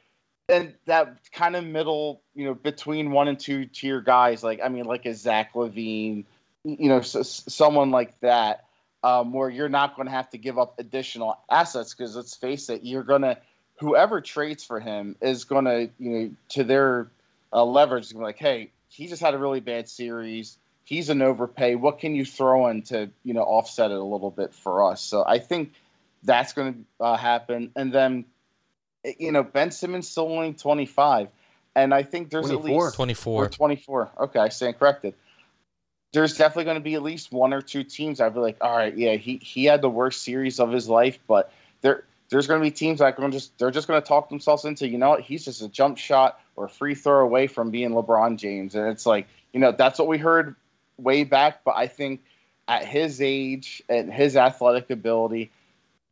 and that kind of middle, you know, between one and two tier guys, like I mean, like a Zach LaVine, you know, s s- someone like that, um, where you're not going to have to give up additional assets because let's face it, you're to whoever trades for him is going to, you know, to their uh, leverage, gonna like, hey, he just had a really bad series. He's an overpay. What can you throw in to, you know, offset it a little bit for us? So I think that's going to uh, happen. And then, you know, Ben Simmons still only 25. And I think there's at least 24, 24. Okay, I stand corrected. There's definitely going to be at least one or two teams I'd be like, all right, yeah, he, he had the worst series of his life, but there there's going to be teams that are going to just they're just going to talk themselves into, you know what, he's just a jump shot or free throw away from being LeBron James, and it's like, you know, that's what we heard way back, but I think at his age and his athletic ability,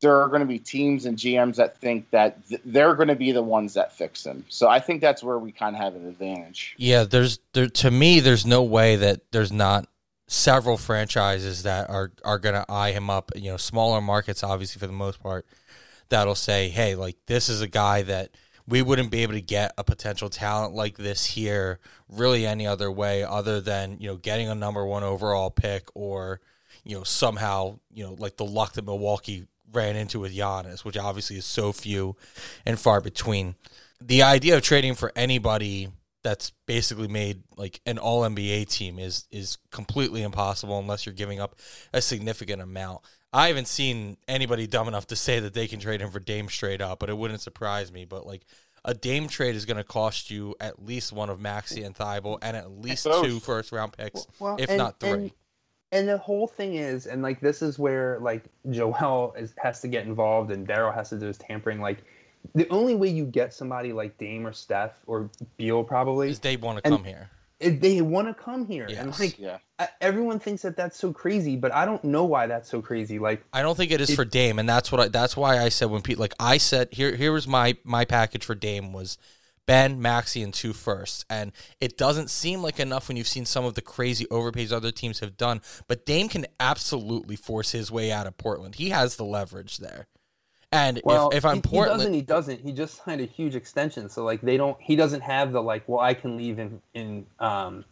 there are going to be teams and GMs that think that th- they're going to be the ones that fix him. So I think that's where we kind of have an advantage. Yeah, there's there to me there's no way that there's not several franchises that are are going to eye him up, you know, smaller markets obviously for the most part that'll say, "Hey, like this is a guy that we wouldn't be able to get a potential talent like this here really any other way other than, you know, getting a number 1 overall pick or, you know, somehow, you know, like the luck that Milwaukee ran into with Giannis, which obviously is so few and far between. The idea of trading for anybody that's basically made like an all NBA team is is completely impossible unless you're giving up a significant amount. I haven't seen anybody dumb enough to say that they can trade him for Dame straight up, but it wouldn't surprise me. But like a Dame trade is going to cost you at least one of Maxey and Thybulle and at least Both. two first round picks, Well, if and- not three. And, and the whole thing is, and like this is where like Joel is, has to get involved and Daryl has to do his tampering. Like the only way you get somebody like Dame or Steph or Beal probably Is they want to come here? Is they want to come here. And Yes. like Yeah. I- everyone thinks that that's so crazy, but I don't know why that's so crazy. Like I don't think it is It- for Dame, and that's what I, that's why I said when Pete like I said here here was my my package for Dame was Ben, Maxey, and two firsts, and it doesn't seem like enough when you've seen some of the crazy overpays other teams have done. But Dame can absolutely force his way out of Portland. He has the leverage there, and well, if, if I'm he, Portland, he doesn't. He doesn't. He just signed a huge extension, so like they don't. He doesn't have the like. Well, I can leave in in um,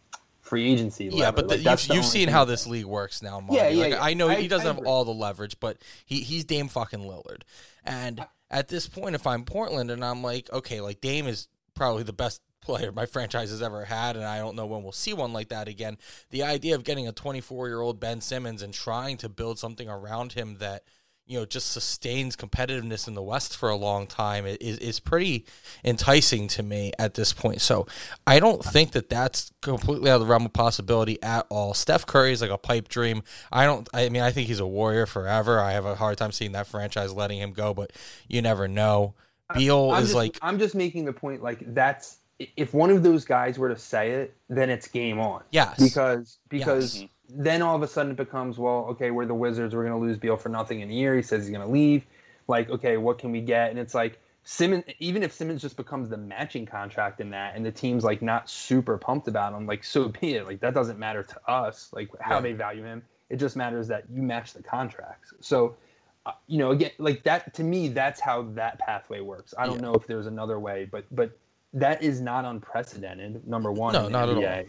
free agency. Yeah, lever. but the, Like, you've, you've seen thing how this league works now, Marty. Yeah, yeah, Like, yeah. I know I- he doesn't have all the leverage, but he, he's Dame fucking Lillard. And at this point, if I'm Portland and I'm like, okay, like Dame is probably the best player my franchise has ever had, and I don't know when we'll see one like that again. The idea of getting a 24 year old Ben Simmons and trying to build something around him that you know just sustains competitiveness in the West for a long time is is pretty enticing to me at this point. So I don't think that that's completely out of the realm of possibility at all. Steph Curry is like a pipe dream. I don't. I mean, I think he's a warrior forever. I have a hard time seeing that franchise letting him go, but you never know. Beal I'm is just, like I'm just making the point. Like that's if one of those guys were to say it, then it's game on. yes, Because because Yes. Then all of a sudden it becomes well, okay, we're the Wizards. We're going to lose Beal for nothing in a year. He says he's going to leave. Like, okay, what can we get? And it's like Simmons, even if Simmons just becomes the matching contract in that, and the team's like not super pumped about him, like so be it. Like that doesn't matter to us, like how Yeah. they value him. It just matters that you match the contracts. So, uh, you know, again, like that to me, that's how that pathway works. I don't Yeah. know if there's another way, but but that is not unprecedented. Number one, No, not at all.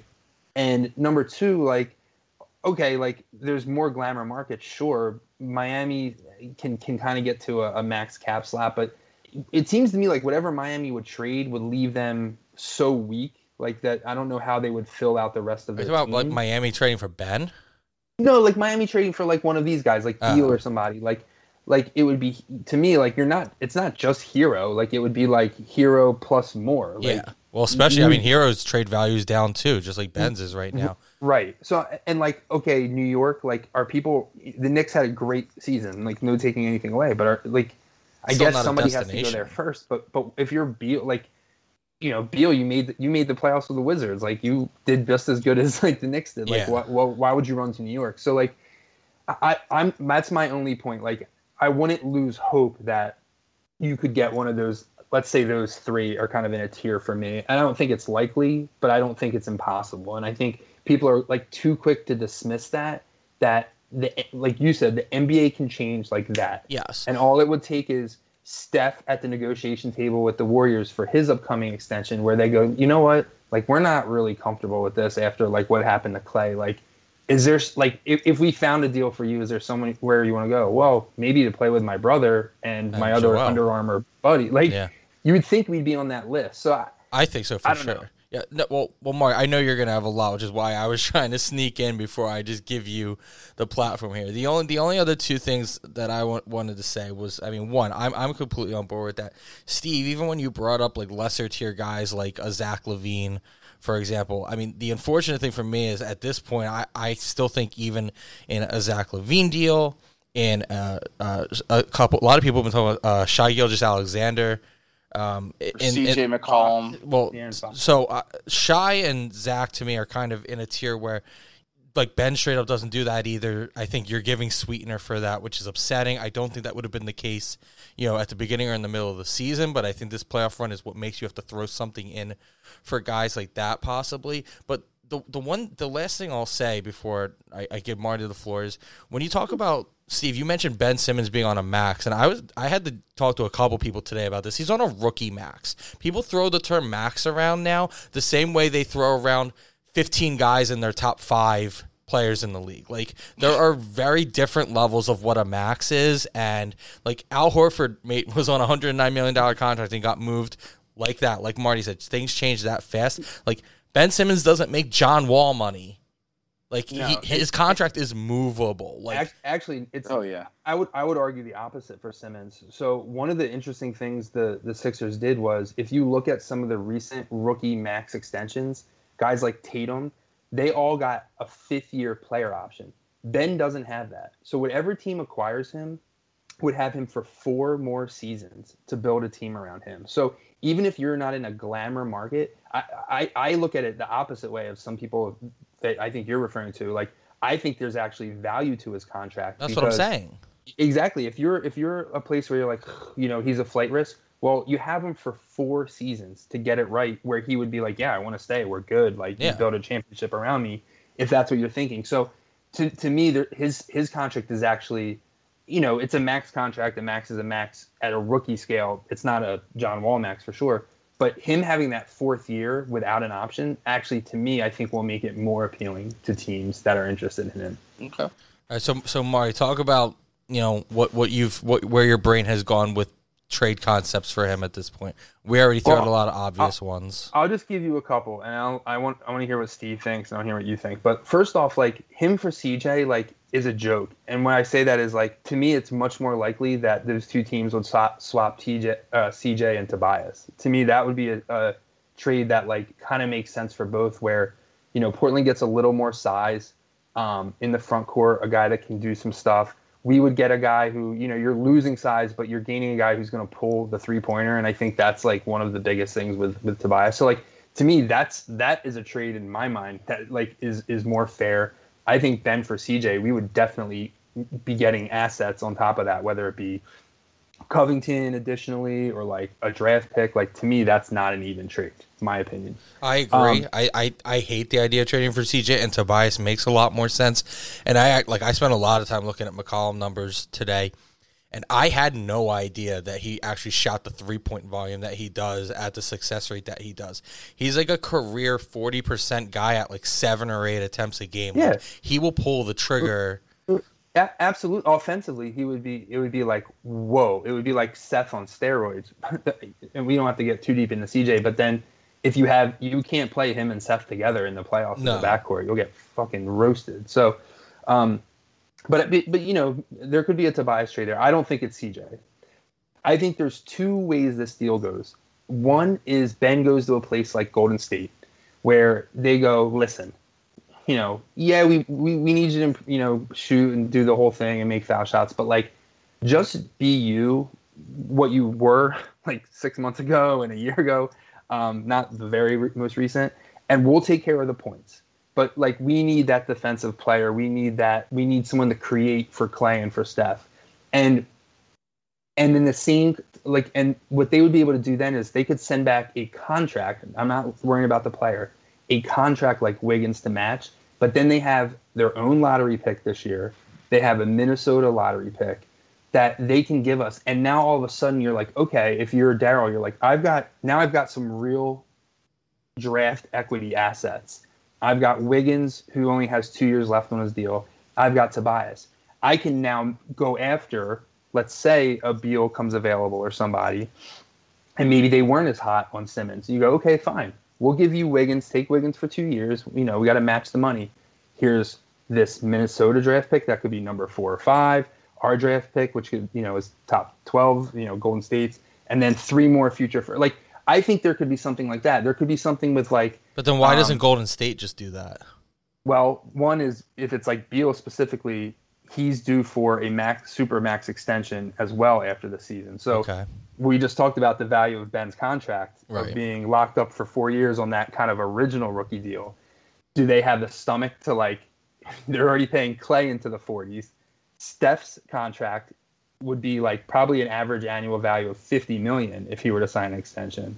And number two, like, okay, like there's more glamour markets. Sure, Miami can can kind of get to a, a max cap slap, but it seems to me like whatever Miami would trade would leave them so weak, like that. I don't know how they would fill out the rest of you talking about like. Miami trading for Ben? No, like Miami trading for like one of these guys, like. Beal oh. or somebody. Like, like it would be to me like you're not. It's not just Herro. Like it would be like Herro plus more. Like, yeah. Well, especially I mean, Herro's trade values down too, just like Ben's is right mm-hmm. now. Right. So and like okay, New York, like are people the Knicks had a great season, like no taking anything away, but are like I Still guess somebody has to go there first. But but if you're Beal like you know, Beal, you made you made the playoffs with the Wizards. Like you did just as good [laughs] as like the Knicks did. Like Yeah. what, what why would you run to New York? So like I, I'm that's my only point. Like I wouldn't lose hope that you could get one of those let's say those three are kind of in a tier for me. I don't think it's likely, but I don't think it's impossible. And I think people are like too quick to dismiss that that the like you said the NBA can change like that. Yes. And all it would take is Steph at the negotiation table with the Warriors for his upcoming extension where they go, "You know what? Like we're not really comfortable with this after like what happened to Clay. Like is there like if, if we found a deal for you is there someone where you want to go well maybe to play with my brother and And my other under armor buddy like Yeah. you would think we'd be on that list so I, I think so for sure. know. Yeah. No, well, well, Mark, I know you're gonna have a lot, which is why I was [laughs] trying to sneak in before I just give you the platform here. The only, the only other two things that I wanted to say was, I mean, one, I'm, I'm completely on board with that. Steve, even when you brought up like lesser tier guys like a Zach LaVine, for example, I mean, the unfortunate thing for me is at this point, I, I still think even in a Zach LaVine deal, in uh, uh, a couple, a lot of people have been talking about uh, Shai Gilgeous Alexander. Um, in, CJ in- McCollum. well, Yeah, so uh, Shai and Zach to me are kind of in a tier where, like Ben straight up doesn't do that either. I think you're giving sweetener for that, which is upsetting. I don't think that would have been the case, you know, at the beginning or in the middle of the season. But I think this playoff run is what makes you have to throw something in for guys like that, possibly. But the the one the last thing I'll say before I, I give Marty the floor is when you talk about Steve, you mentioned Ben Simmons being on a max, and I was I had to talk to a couple people today about this. He's on a rookie max. People throw the term max around now the same way they throw around fifteen guys in their top five players in the league. Like there are very different levels of what a max is, and like Al Horford mate [laughs] was on a hundred nine million dollar contract and got moved like that. Like Marty said, things change that fast. Like Ben Simmons doesn't make John Wall money. Like No, he, his contract is movable. Like actually it's Oh yeah. I would I would argue the opposite for Simmons. So one of the interesting things the the Sixers did was if you look at some of the recent rookie max extensions, guys like Tatum, they all got a fifth year player option. Ben doesn't have that. So whatever team acquires him would have him for four more seasons to build a team around him. So even if you're not in a glamour market, I, I, I look at it the opposite way of some people that I think you're referring to. Like I think there's actually value to his contract. that's what I'm saying. Exactly. If you're if you're a place where you're like, you know, he's a flight risk. Well, you have him for four seasons to get it right, where he would be like, yeah, I want to stay. We're good. Like, Yeah. you build a championship around me, if that's what you're thinking. So, to to me, there, his his contract is actually, you know, it's a max contract. A max is a max at a rookie scale. It's not a John Wall max for sure. But him having that fourth year without an option, actually, to me, I think will make it more appealing to teams that are interested in him. Okay. All right, so so Mari, talk about you know what what you've what where your brain has gone with trade concepts for him at this point. We already threw out a lot of obvious ones. I'll just give you a couple, and I'll, I want I want to hear what Steve thinks, and I'll hear what you think. But first off, like him for CJ, like is a joke, and when I say that is like to me, it's much more likely that those two teams would swap, swap TJ, uh, CJ and Tobias. To me, that would be a, a trade that like kind of makes sense for both, where you know Portland gets a little more size um, in the front court, a guy that can do some stuff. We would get a guy who, you know, you're losing size, but you're gaining a guy who's going to pull the three pointer, and I think that's like one of the biggest things with with Tobias. So like to me, that's that is a trade in my mind that like is is more fair. I think Ben for CJ, we would definitely be getting assets on top of that, whether it be Covington additionally, or like a draft pick, like to me, that's not an even trade, my opinion. I agree. Um, I, I, I hate the idea of trading for CJ and Tobias makes a lot more sense. And I like I spent a lot of time looking at McCollum numbers today, and I had no idea that he actually shot the three point volume that he does at the success rate that he does. He's like a career forty percent guy at like seven or eight attempts a game. Yeah. Like, he will pull the trigger a- absolutely. Offensively, he would be. It would be like whoa. It would be like Seth on steroids. [laughs] and we don't have to get too deep into CJ. But then, if you have, you can't play him and Seth together in the playoffs no. in the backcourt. You'll get fucking roasted. So, um, but but you know there could be a Tobias trade there. I don't think it's CJ. I think there's two ways this deal goes. One is Ben goes to a place like Golden State, where they go, listen, you know, yeah, we, we, we need you to, you know, shoot and do the whole thing and make foul shots, but like just be you, what you were [laughs] like six months ago and a year ago, um, not the very re- most recent, and we'll take care of the points. But like we need that defensive player. We need that. We need someone to create for Clay and for Steph, and and in the same like and what they would be able to do then is they could send back a contract. I'm not worrying about the player, a contract like Wiggins to match, but then they have their own lottery pick this year. They have a Minnesota lottery pick that they can give us. And now all of a sudden you're like, okay, if you're Daryl, you're like, I've got now I've got some real draft equity assets. I've got Wiggins, who only has two years left on his deal. I've got Tobias. I can now go after, let's say a Beal comes available or somebody, and maybe they weren't as hot on Simmons. You go, okay, fine we'll give you Wiggins, take Wiggins for two years. You know, we got to match the money. Here's this Minnesota draft pick that could be number four or five. Our draft pick, which could, you know, is top 12, you know, Golden State's, and then three more future for like, I think there could be something like that. There could be something with like. But then why um, doesn't Golden State just do that? Well, one is if it's like Beal specifically, he's due for a max super max extension as well after the season. So okay we just talked about the value of Ben's contract right. of being locked up for four years on that kind of original rookie deal. Do they have the stomach to like? [laughs] They're already paying Clay into the 40s. Steph's contract would be like probably an average annual value of 50 million if he were to sign an extension.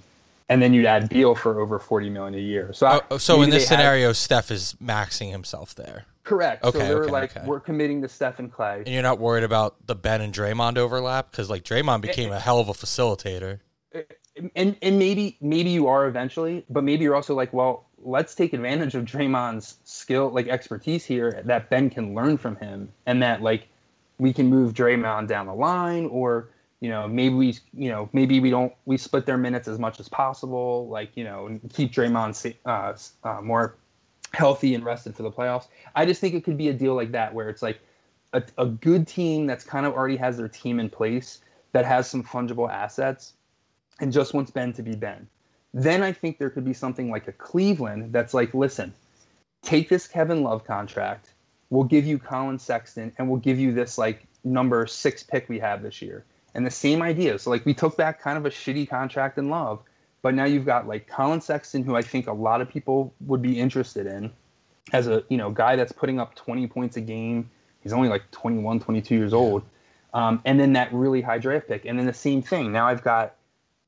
And then you'd add Beal for over 40 million a year. So, oh, oh, so in this scenario, have, Steph is maxing himself there. Correct. Okay, so they were okay, like, okay. we're committing to Steph and Clay. And you're not worried about the Ben and Draymond overlap because like Draymond became a hell of a facilitator. And and maybe maybe you are eventually, but maybe you're also like, well, let's take advantage of Draymond's skill, like expertise here that Ben can learn from him, and that like we can move Draymond down the line, or you know maybe we you know maybe we don't we split their minutes as much as possible, like you know keep Draymond uh, uh, more healthy and rested for the playoffs. I just think it could be a deal like that where it's like a, a good team that's kind of already has their team in place that has some fungible assets and just wants Ben to be Ben. Then I think there could be something like a Cleveland that's like, listen, take this Kevin Love contract. We'll give you Collin Sexton and we'll give you this like number six pick we have this year. And the same idea. So like we took back kind of a shitty contract in Love but now you've got like Collin Sexton, who I think a lot of people would be interested in as a you know guy that's putting up 20 points a game. He's only like 21, 22 years old. Um, and then that really high draft pick. And then the same thing. Now I've got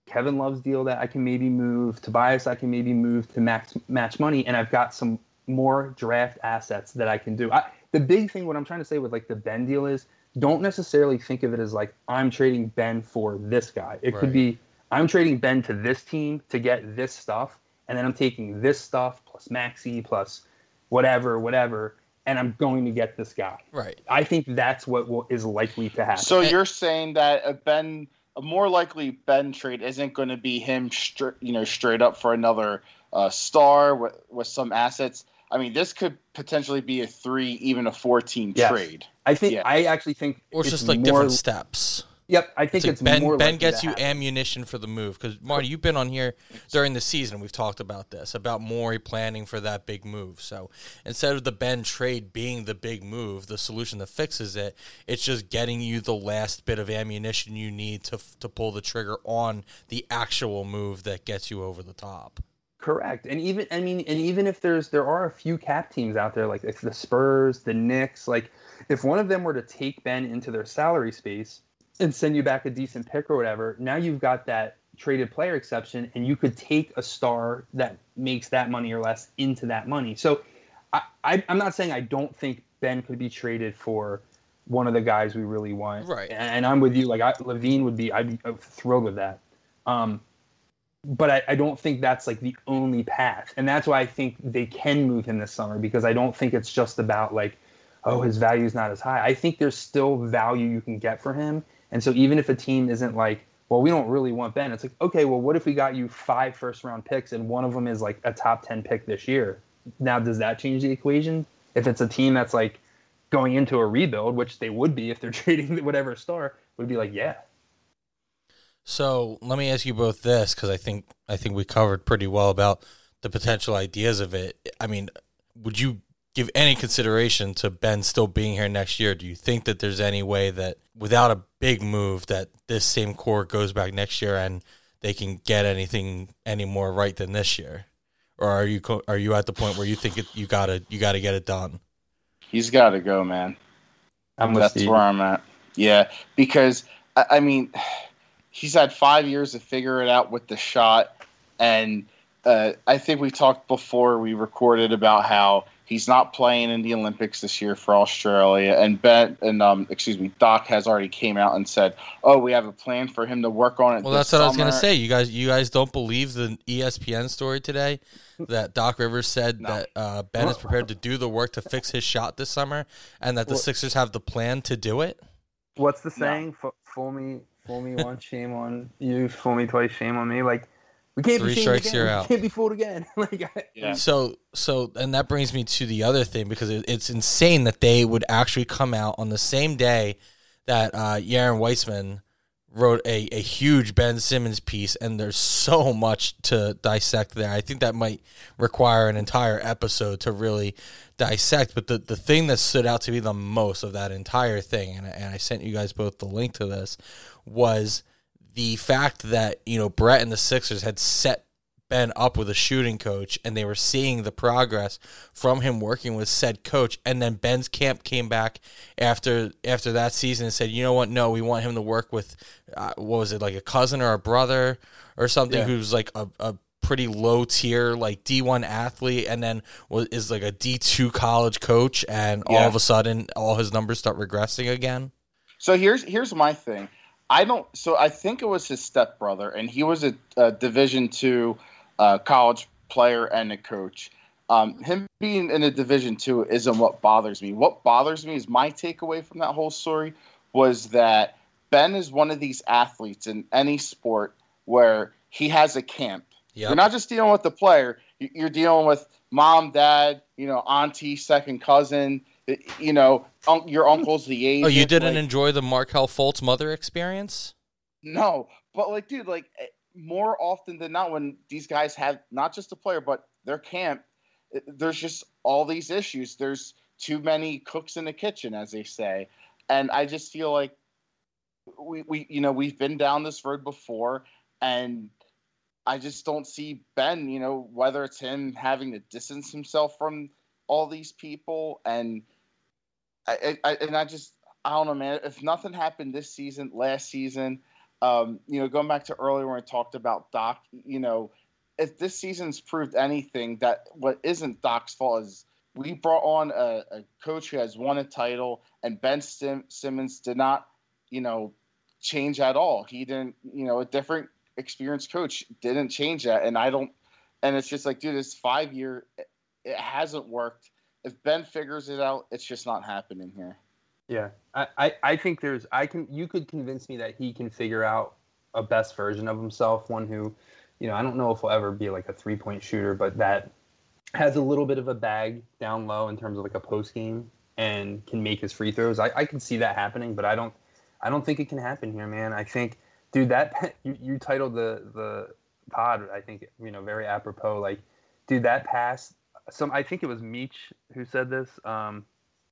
Kevin Love's deal that I can maybe move. Tobias I can maybe move to max match money. And I've got some more draft assets that I can do. I, the big thing, what I'm trying to say with like the Ben deal is don't necessarily think of it as like I'm trading Ben for this guy. It right. could be I'm trading Ben to this team to get this stuff, and then I'm taking this stuff plus Maxey plus whatever, whatever, and I'm going to get this guy. Right. I think that's what will, is likely to happen. So you're saying that a Ben, a more likely Ben trade isn't going to be him, straight, you know, straight up for another uh, star with, with some assets. I mean, this could potentially be a three, even a four-team yes. trade. I think. Yeah. I actually think, or it's just like more, different steps. Yep, I think it's, it's Ben. More ben gets you happen. ammunition for the move because Marty, you've been on here during the season. We've talked about this about Morey planning for that big move. So instead of the Ben trade being the big move, the solution that fixes it, it's just getting you the last bit of ammunition you need to to pull the trigger on the actual move that gets you over the top. Correct, and even I mean, and even if there's there are a few cap teams out there like the Spurs, the Knicks, like if one of them were to take Ben into their salary space and send you back a decent pick or whatever. Now you've got that traded player exception, and you could take a star that makes that money or less into that money. So I, I, am not saying I don't think Ben could be traded for one of the guys we really want. Right. And, and I'm with you. Like I, LaVine would be, I'd be thrilled with that. Um, but I, I don't think that's like the only path, and that's why I think they can move him this summer because I don't think it's just about like, oh, his value is not as high. I think there's still value you can get for him, and so even if a team isn't like, well, we don't really want Ben, it's like, okay, well, what if we got you five first round picks and one of them is like a top ten pick this year? Now, does that change the equation? If it's a team that's like going into a rebuild, which they would be if they're [laughs] trading whatever star, would be like, yeah, so let me ask you both this because I think I think we covered pretty well about the potential ideas of it. I mean, would you give any consideration to Ben still being here next year? Do you think that there's any way that without a big move that this same core goes back next year and they can get anything any more right than this year? Or are you are you at the point where you think it, you gotta you gotta get it done? He's got to go, man. I'm That's Steve. where I'm at. Yeah, because I, I mean he's had five years to figure it out with the shot, and uh, I think we talked before we recorded about how he's not playing in the Olympics this year for Australia, and Ben and um, excuse me, Doc has already came out and said, "Oh, we have a plan for him to work on it." Well, that's what summer. I was gonna say. You guys, you guys don't believe the ESPN story today that Doc Rivers said no. that uh, Ben is prepared to do the work to fix his shot this summer, and that the Sixers have the plan to do it. What's the saying? No. Fool me, fool me once, shame on you. Fool me twice, shame on me. Like we can't Three be strikes, again. you're we out. Can't be fooled again. [laughs] like I, yeah. So so and that brings me to the other thing because it, it's insane that they would actually come out on the same day that uh Yaron Weitzman wrote a, a huge Ben Simmons piece, and there's so much to dissect there. I think that might require an entire episode to really dissect. But the, the thing that stood out to me the most of that entire thing, and, and I sent you guys both the link to this, was the fact that you know Brett and the Sixers had set Ben up with a shooting coach, and they were seeing the progress from him working with said coach. And then Ben's camp came back after after that season and said, "You know what? No, we want him to work with uh, what was it like a cousin or a brother or something yeah. who's like a, a pretty low tier like D1 athlete and then was is like a D2 college coach and yeah. all of a sudden all his numbers start regressing again. So here's here's my thing. I don't. So I think it was his stepbrother, and he was a, a Division two uh, college player and a coach. Um, him being in a Division two isn't what bothers me. What bothers me is my takeaway from that whole story was that Ben is one of these athletes in any sport where he has a camp. Yep. You're not just dealing with the player; you're dealing with mom, dad, you know, auntie, second cousin you know, un- your uncle's the age. Oh, you didn't like, enjoy the Markelle Fultz mother experience? No, but like, dude, like eh, more often than not, when these guys have not just a player, but their camp, eh, there's just all these issues. There's too many cooks in the kitchen, as they say, and I just feel like we, we, you know, we've been down this road before, and I just don't see Ben. You know, whether it's him having to distance himself from all these people and I, I, and I just I don't know, man. If nothing happened this season, last season, um, you know, going back to earlier when I talked about Doc, you know, if this season's proved anything, that what isn't Doc's fault is we brought on a, a coach who has won a title, and Ben Sim- Simmons did not, you know, change at all. He didn't, you know, a different experienced coach didn't change that, and I don't. And it's just like, dude, this five year, it hasn't worked if Ben figures it out, it's just not happening here. Yeah, I, I, I think there's I can you could convince me that he can figure out a best version of himself, one who, you know, I don't know if he'll ever be like a three point shooter, but that has a little bit of a bag down low in terms of like a post game and can make his free throws. I, I can see that happening, but I don't I don't think it can happen here, man. I think, dude, that [laughs] you, you titled the the pod, I think, you know, very apropos. Like, dude, that pass some I think it was Meech who said this. Um,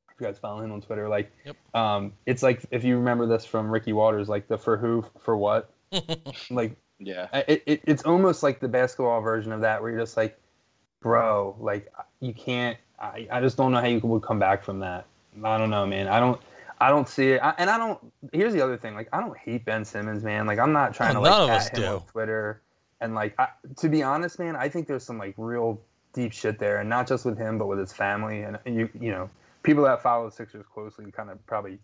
if you guys follow him on Twitter, like, yep. um, it's like if you remember this from Ricky Watters, like the for who for what, [laughs] like, yeah, it, it, it's almost like the basketball version of that, where you're just like, bro, like you can't. I, I just don't know how you would come back from that. I don't know, man. I don't. I don't see it, I, and I don't. Here's the other thing: like, I don't hate Ben Simmons, man. Like, I'm not trying No, to like none of at us him do. on Twitter, and like, I, to be honest, man, I think there's some like real deep shit there, and not just with him, but with his family, and, and you, you know, people that follow the Sixers closely kind of probably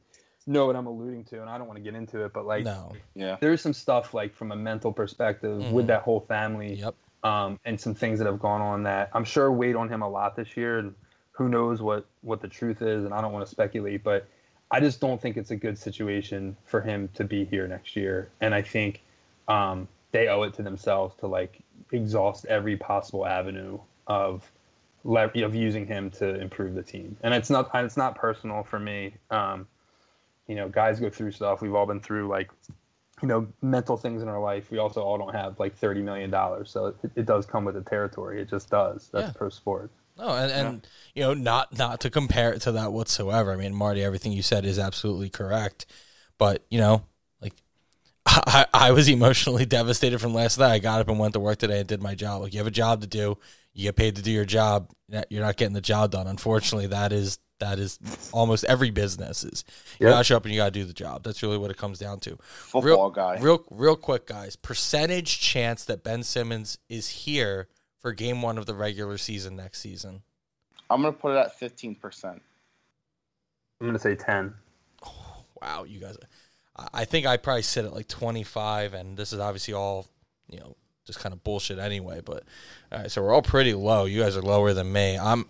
know what I'm alluding to, and I don't want to get into it, but like, no. Yeah. there's some stuff like from a mental perspective Mhm. with that whole family Yep. um, and some things that have gone on that I'm sure weighed on him a lot this year. And who knows what what the truth is? And I don't want to speculate, but I just don't think it's a good situation for him to be here next year. And I think um, they owe it to themselves to like exhaust every possible avenue of of using him to improve the team. And it's not it's not personal for me. Um, you know, guys go through stuff. We've all been through like you know mental things in our life we also all don't have like 30 million dollars so it, it does come with the territory it just does that's Yeah. pro sport No, and, and you know, not not to compare it to that whatsoever. I mean, Marty, everything you said is absolutely correct. But you know, like [laughs] I, I was emotionally [laughs] devastated from last night. I got up and went to work today and did my job. Like you have a job to do, you get paid to do your job. You're not getting the job done. Unfortunately, that is that is almost every business is. You Yep. gotta show up and you gotta do the job. That's really what it comes down to. Football real, guy. Real, real quick, guys. Percentage chance that Ben Simmons is here for Game One of the regular season next season. I'm gonna put it at 15. percent i'm going to say 10 Wow, you guys. I- I think I probably sit at like 25, and this is obviously all, you know, just kind of bullshit anyway. But all right, so we're all pretty low. You guys are lower than me. I'm,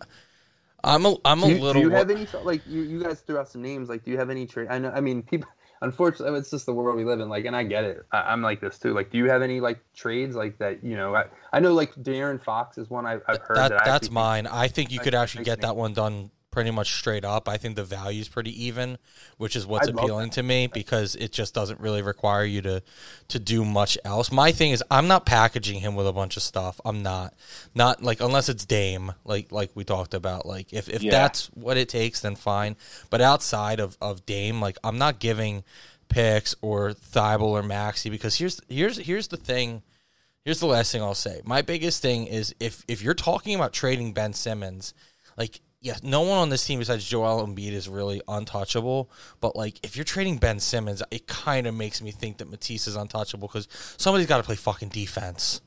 I'm a, I'm a do little. do you have any like you, you guys threw out some names like do you have any trade i know i mean people [laughs] unfortunately it's just the world we live in like and i get it I, i'm like this too like do you have any like trades like that you know i, I know like De'Aaron Fox is one i've, I've heard that, that, I that's actually think- mine. I think you I could actually get that one done pretty much straight up. I think the value is pretty even, which is what's I'd appealing to me because it just doesn't really require you to to do much else. My thing is I'm not packaging him with a bunch of stuff. I'm not. Not like unless it's Dame, like like we talked about. Like if, if Yeah. that's what it takes, then fine. But outside of, of Dame, like I'm not giving picks or Thybulle or Maxey because here's here's here's the thing here's the last thing I'll say. My biggest thing is if if you're talking about trading Ben Simmons, like yes, no one on this team besides Joel Embiid is really untouchable. But like if you're trading Ben Simmons, it kind of makes me think that Matisse is untouchable because somebody's got to play fucking defense.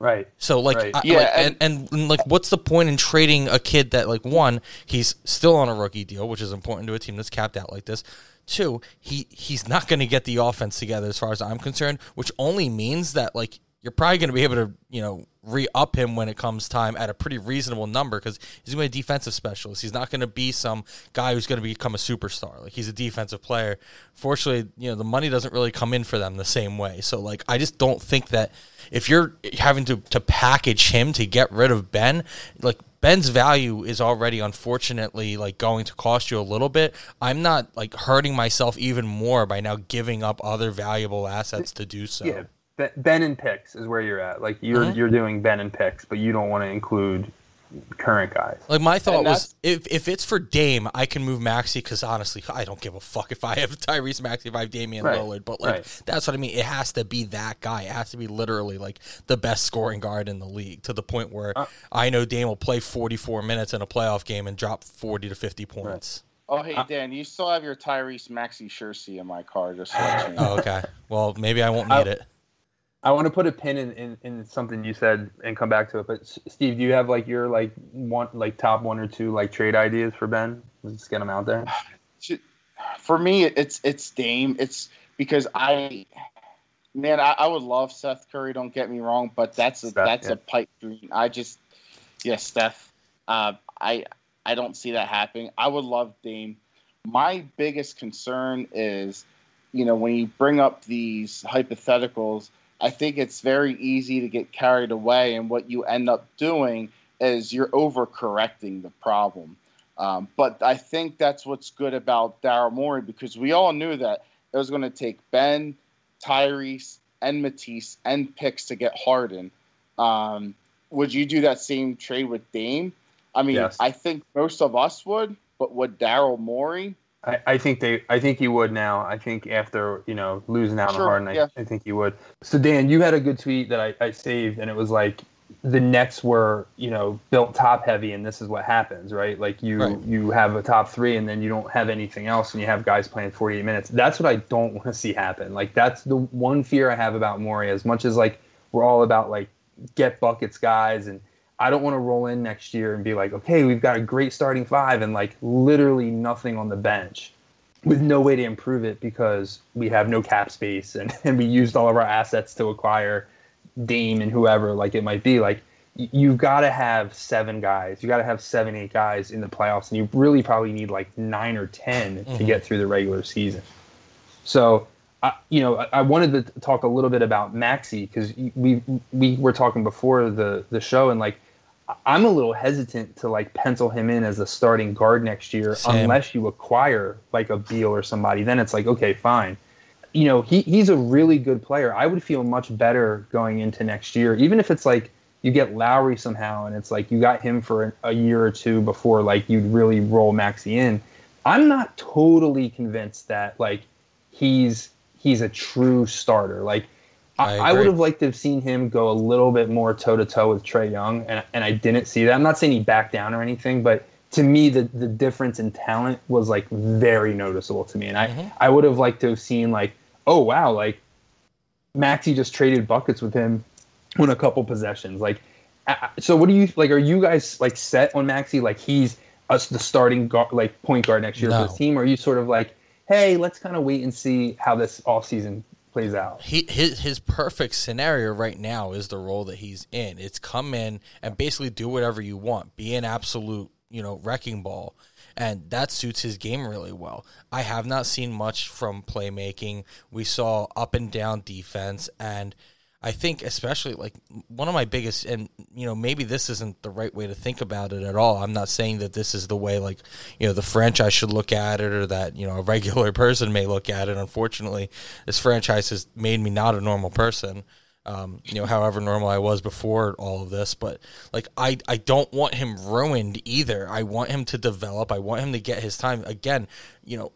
right So like, Right. I, Yeah, like and, and- and like, what's the point in trading a kid that like one, he's still on a rookie deal, which is important to a team that's capped out like this. Two, he he's not going to get the offense together as far as I'm concerned, which only means that like you're probably going to be able to you know re up him when it comes time at a pretty reasonable number because he's going to be a defensive specialist. He's not going to be some guy who's going to become a superstar. Like he's a defensive player. Fortunately, you know the money doesn't really come in for them the same way. So like I just don't think that if you're having to to package him to get rid of Ben, like Ben's value is already unfortunately like going to cost you a little bit. I'm not like hurting myself even more by now giving up other valuable assets to do so. yeah Ben- ben and picks is where you're at like you're Mhm. you're doing ben and picks but you don't want to include current guys Like my thought And was, if if it's for Dame, I can move Maxey because honestly, I don't give a fuck if I have [laughs] Tyrese Maxey, if I have Damian Right, Lillard. But like right. that's what I mean. It has to be that guy. It has to be literally like the best scoring guard in the league to the point where Uh, I know Dame will play 44 minutes in a playoff game and drop 40 to 50 points. Oh, hey Dan, you still have your Tyrese Maxey jersey in my car, just to let you [laughs] know. Oh, okay. Well, maybe I won't I- need it. I want to put a pin in, in, in something you said and come back to it. But Steve, do you have like your like one like top one or two like trade ideas for Ben? Let's get them out there. [sighs] For me, it's it's Dame. It's because I, man, I, I would love Steph Curry. Don't get me wrong, but that's a Steph, that's yeah. a pipe dream. I just, yeah, Steph. Uh, I I don't see that happening. I would love Dame. My biggest concern is, you know, when you bring up these hypotheticals, I think it's very easy to get carried away, and what you end up doing is you're overcorrecting the problem. Um, but I think that's what's good about Daryl Morey because we all knew that it was going to take Ben, Tyrese, and Matisse and picks to get Harden. Um, would you do that same trade with Dame? I mean, Yes. I think most of us would, but would Daryl Morey? I, I think they I think he would now. I think after you know losing out Sure, on Harden, I, yeah. I think he would. So Dan, you had a good tweet that I, I saved, and it was like the Nets were, you know, built top heavy, and this is what happens, right? Like you Right. you have a top three, and then you don't have anything else, and you have guys playing 48 minutes. That's what I don't want to see happen. Like that's the one fear I have about Morey. As much as like we're all about like get buckets guys, and I don't want to roll in next year and be like, okay, we've got a great starting five, and like literally nothing on the bench with no way to improve it because we have no cap space and, [laughs] and we used all of our assets to acquire Dame and whoever like it might be like you've got to have seven guys you got to have seven eight guys in the playoffs and you really probably need like nine or 10 to Mhm. get through the regular season so I, you know I, I wanted to talk a little bit about Maxey because we we were talking before the the show and like I'm a little hesitant to like pencil him in as a starting guard next year Same. unless you acquire like a Beal or somebody. Then it's like okay, fine. You know, he he's a really good player. I would feel much better going into next year, even if it's like you get Lowry somehow and it's like you got him for a, a year or two before like you'd really roll Maxey in. I'm not totally convinced that like he's he's a true starter. Like I I, would have liked to have seen him go a little bit more toe to toe with Trae Young, and and I didn't see that. I'm not saying he backed down or anything, but to me the the difference in talent was like very noticeable to me, and I Mhm. I would have liked to have seen like oh wow like Maxey just traded buckets with him on a couple possessions like. So what do you like? Are you guys like set on Maxey? Like he's us the starting guard, like point guard next year No. for the team? Or are you sort of like, hey, let's kind of wait and see how this offseason plays out? he his his perfect scenario right now is the role that he's in. It's come in and basically do whatever you want, be an absolute you know wrecking ball, and that suits his game really well. I have not seen much from playmaking. We saw up and down defense and. I think especially like one of my biggest and you know maybe this isn't the right way to think about it at all. I'm not saying that this is the way like you know the franchise should look at it or that you know a regular [laughs] person may look at it. Unfortunately, this franchise has made me not a normal person. Um, you know, however normal I was before all of this, but like I, I don't want him ruined either. I want him to develop. I want him to get his time again. You know,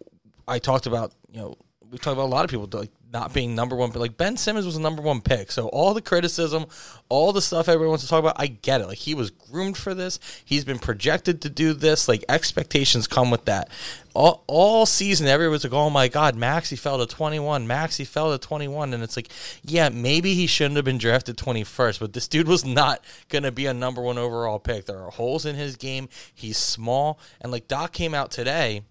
I talked about you know we've talked about a lot of people like not being number one, but like Ben Simmons was a number one pick. So all the criticism, all the stuff everyone wants to talk about, I get it. Like he was groomed for this. He's been projected to do this. Like expectations come with that. All, all season, was like, "Oh my God, Maxey fell to 21. Maxey fell to 21," and it's like, yeah, maybe he shouldn't have been drafted 21st, but this dude was not gonna be a number one overall pick. There are holes in his game. He's small, and like Doc came out today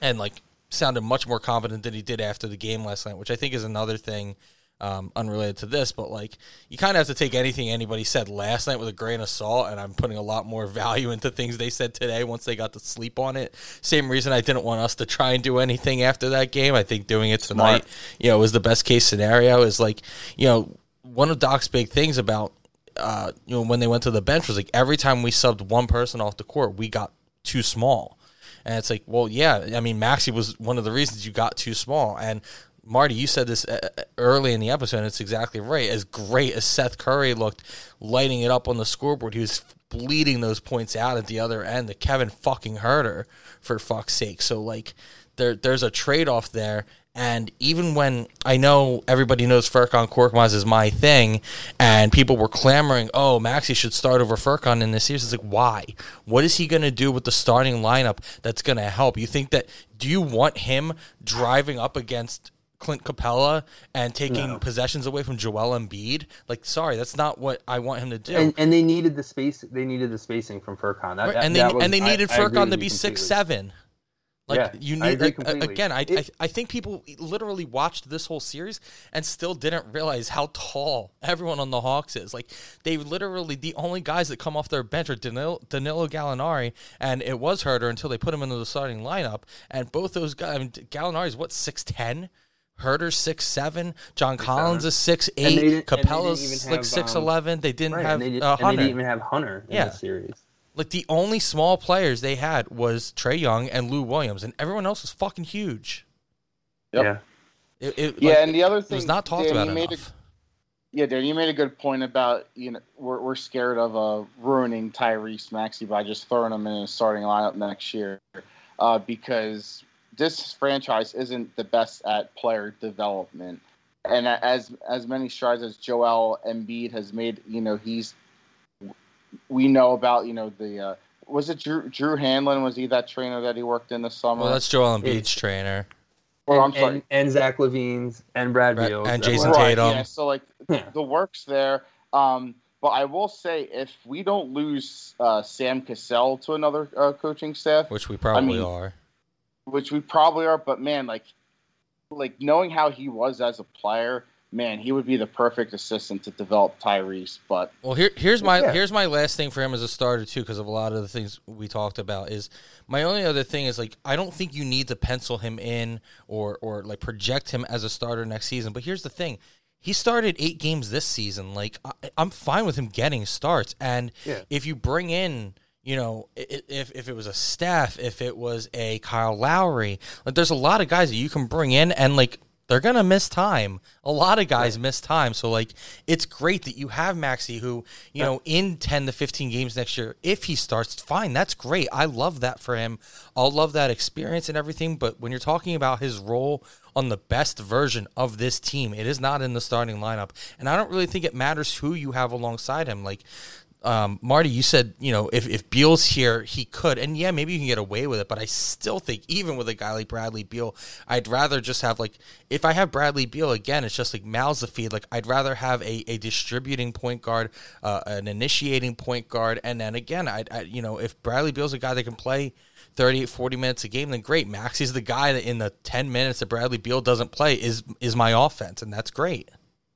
and like sounded much more confident than he did after the game last night, which I think is another thing um, unrelated to this. But like, you kind of have to take anything anybody said last night with a grain of salt, and I'm putting a lot more [laughs] value into things they said today once they got to sleep on it. Same reason I didn't want us to try and do anything after that game. I think doing it tonight, you know, was the best case scenario. Is like, you know, one of Doc's big things about uh, you know, when they went to the bench was like every time we subbed one person off the court, we got too small. And it's like, well, yeah, I mean, Maxey was one of the reasons you got too small. And Marty, you said this uh, uh, early in the episode, and it's exactly right. As great as Seth Curry looked lighting it up on the scoreboard, he was bleeding those points out at the other end. The Kevin fucking Huerter, for fuck's sake. So, like, there, there's a trade off there. And even when I know everybody knows Furkan Korkmaz is my thing, and people were clamoring, "Oh, Maxey should start over Furkan in this series," it's like, why? What is he going to do with the starting lineup that's going to help? You think that? Do you want him driving up against Clint Capela and taking possessions away from Joel Embiid? Like, sorry, that's not what I want him to do. And, and they needed the space. They needed the spacing from Furkan. That, Right, that- and they was- and they needed I Furkan with to be six seven. Like Yeah, you need agree like, completely. again. I, It- I I think people literally watched this whole series and still didn't realize how tall everyone on the Hawks is. Like they literally the only guys that come off their bench are Danilo, Danilo Gallinari and it was Huerter until they put him into the starting lineup. And both those guys, I mean, Gallinari's what six ten. Huerter's six seven. John Collins is six And they didn't- eight. Capela's like six um, eleven. They didn't have they, did, uh, and they Hunter. didn't even have Hunter in Yeah. the series. Like the only small players they had was Trae Young and Lou Williams, and everyone else was fucking huge. Yep. Yeah. It, it, Yeah, like, and the other it thing was not talked Dan, about you made a- enough. Yeah, Dan, you made a good point about you know we're we're scared of uh, ruining Tyrese Maxey by just throwing him in a starting lineup next year, uh, because this franchise isn't the best at player development, and as as many strides as Joel Embiid has made, you know he's we know about you know the uh, was it Drew, Drew Hanlen? Was he that trainer that he worked in the summer? Well, that's Joel Embiid's trainer. Or, I'm and, sorry, and, and Zach LaVine's and Brad Brad- Beal's and Jason right, Tatum. Yeah, so like Yeah. the works there. Um, but I will say, if we don't lose uh, Sam Cassell to another uh, coaching staff, Which we probably mean- are. which we probably are, but man, like, like knowing how he was as a player, man, he would be the perfect assistant to develop Tyrese. But Well, here here's my Yeah. here's my last thing for him as a starter too, because of a lot of the things we talked about. Is my only other thing is like I don't think you need to pencil him in or or like project him as a starter next season. But here's the thing. He started eight games this season. Like I, I'm fine with him getting starts, and Yeah. if you bring in, you know, if if it was a staff, if it was a Kyle Lowry, like there's a lot of guys that you can bring in, and like they're gonna miss time. A lot of guys miss time, so like it's great that you have Maxey, who you know in ten to fifteen games next year, if he starts, fine, that's great. I love that for him. I'll love that experience and everything. But when you're talking about his role on the best version of this team, it is not in the starting lineup, and I don't really think it matters who you have alongside him. Like um, Marty, you said you know if if Beal's here, he could, and yeah, maybe you can get away with it. But I still think even with a guy like Bradley Beal, I'd rather just have like if I have Bradley Beal again, it's just like mouths to feed. Like I'd rather have a, a distributing point guard, uh, an initiating point guard, and then again, I I you know if Bradley Beal's a guy that can play 38, 40 minutes a game, then great. Maxey's the guy that in the ten minutes that Bradley Beal doesn't play is is my offense, and that's great.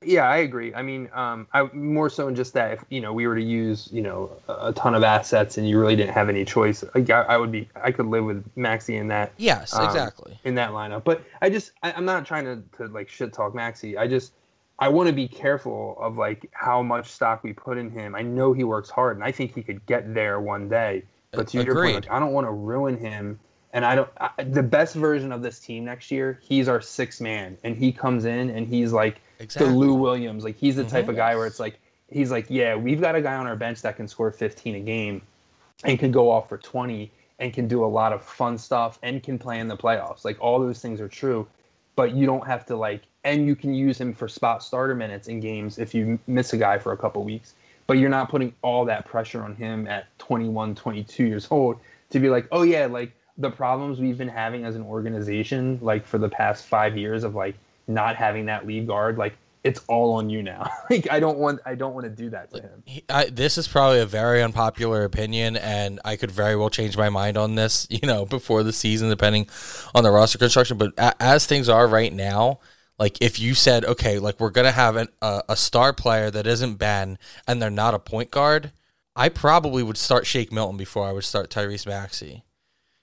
Yeah, I agree. I mean, um, I more so in just that if you know we were to use you know a ton of assets and you really didn't have any choice, like, I, I would be I could live with Maxey in that Yes, um, exactly. in that lineup. But I just I, I'm not trying to, to like shit talk Maxey. I just I want to be careful of like how much stock we put in him. I know he works hard, and I think he could get there one day. But to your point, like, I don't want to ruin him. And I don't. I, the best version of this team next year, he's our sixth man, and he comes in and he's like Exactly. the Lou Williams. Like he's the type Mhm. of guy where it's like he's like, yeah, we've got a guy on our bench that can score 15 a game, and can go off for 20, and can do a lot of fun stuff, and can play in the playoffs. Like all those things are true, but you don't have to like, and you can use him for spot starter minutes in games if you miss a guy for a couple weeks. But you're not putting all that pressure on him at 21, 22 years old to be like, oh yeah, like the problems we've been having as an organization, like for the past five years of like not having that lead guard, like it's all on you now. [laughs] like I don't want, I don't want to do that to him. I, this is probably a very unpopular opinion, and I could very well change my mind on this, [laughs] you know, before the season, depending on the roster construction. But a, as things are right now, like if you said, okay, like we're gonna have an, a, a star player that isn't Ben, and they're not a point guard, I probably would start Shake Milton before I would start Tyrese Maxey.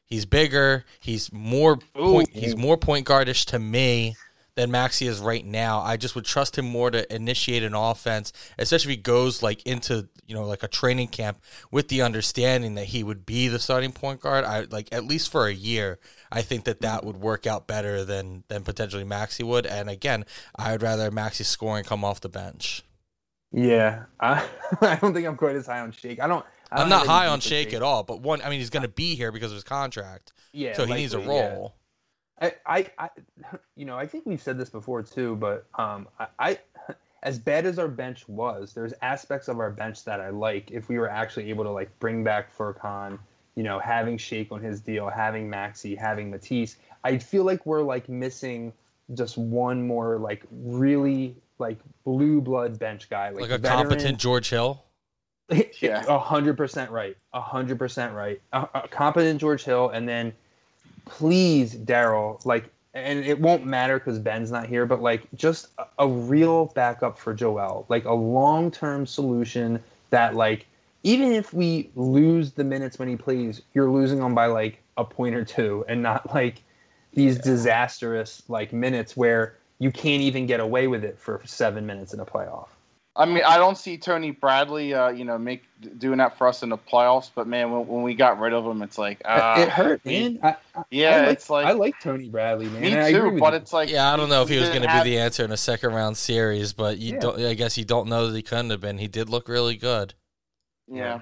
He's bigger. He's more point, he's more point guardish to me than Maxey is right now. I just would trust him more to initiate an offense, especially if he goes like into you know like a training camp with the understanding that he would be the starting point guard. I like at least for a year. I think that that would work out better than than potentially Maxey would. And again, I would rather Maxey scoring come off the bench. Yeah, I, [laughs] I don't think I'm quite as high on Shake. I don't. I I'm not high on Shake at all, but one, I mean, he's going to be here because of his contract, Yeah, so he needs a role. yeah. I, I, I, [laughs] you know, I think we've said this before too, but um, I, I, [laughs] as bad as our bench was, there's aspects of our bench that I like. If we were actually able to like bring back Furkan, you know, having Shake on his deal, having Maxey, having Matisse, I feel like we're like missing just one more like really like blue blood bench guy, like, Like a veteran- competent George Hill. [laughs] Yeah. a hundred percent right. A hundred percent right. A, a competent George Hill, and then please Daryl, like, and it won't matter because Ben's not here, but like, just a, a real backup for Joel, like a long term solution that, like, even if we lose the minutes when he plays, you're losing them by like a point or two, and not like these disastrous like minutes where you can't even get away with it for seven minutes in a playoff. I mean, I don't see Tony Bradley, uh, you know, make doing that for us in the playoffs. But man, when, when we got rid of him, it's like, uh, it hurt, man. I, I- Yeah, I like, it's like I like Tony Bradley, man. me and I agree too. with But you. it's like, Yeah, I don't know if he was going didn't to be the answer in a second round series, but you Yeah. don't. I guess you don't know that he couldn't have been. He did look really good. yeah.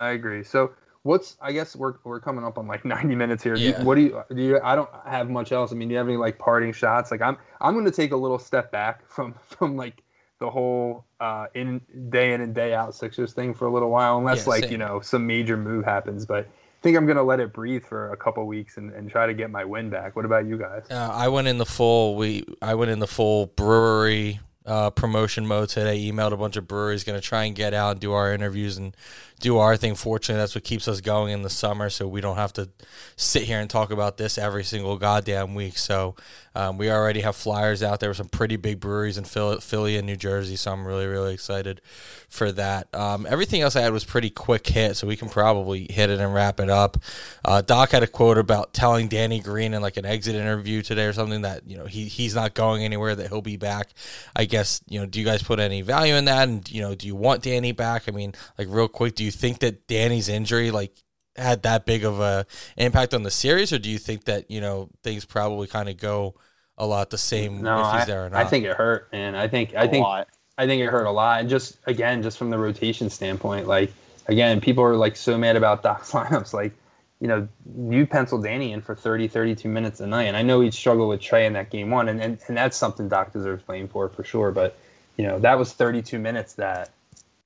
I agree. So what's I guess we're we're coming up on like [laughs] 90 minutes here. Do you- what do you do? You, I don't have much else. I mean, do you have any like parting shots? Like I'm I'm going to take a little step back from [laughs] from like the whole uh, in day in and day out Sixers thing for a little while, unless Yeah, like same. you know some major move happens. But I think I'm gonna let it breathe for a couple weeks and, and try to get my win back. What about you guys? Uh, I went in the full we I went in the full brewery uh, promotion mode today. Emailed a bunch of breweries, going to try and get out and do our interviews and do our thing. Fortunately, that's what keeps us going in the summer, so we don't have to sit here and talk about this every single goddamn week. So um, we already have flyers out there with some pretty big breweries in Philly, and New Jersey. So I'm really really excited for that. Um, everything else I had was pretty quick hit, so we can probably hit it and wrap it up. Uh, Doc had a quote about telling Danny Green in like an exit interview today or something that you know he he's not going anywhere, that he'll be back. I guess you know, do you guys put any value in that? And you know, do you want Danny back? I mean, like real quick, do you think that Danny's injury like had that big of a impact on the series, or do you think that you know things probably kind of go a lot the same No, if he's I, there or not? I think it hurt, man. I think I A think lot. I think it hurt a lot. And just again, just from the rotation standpoint, like again, people are like so mad about [laughs] Doc's lineups. Like, you know, you penciled Danny in for 30, 32 minutes a night. And I know he'd struggle with Trae in that game one, and, and, and that's something Doc deserves blame for for sure. But, you know, that was 32 minutes that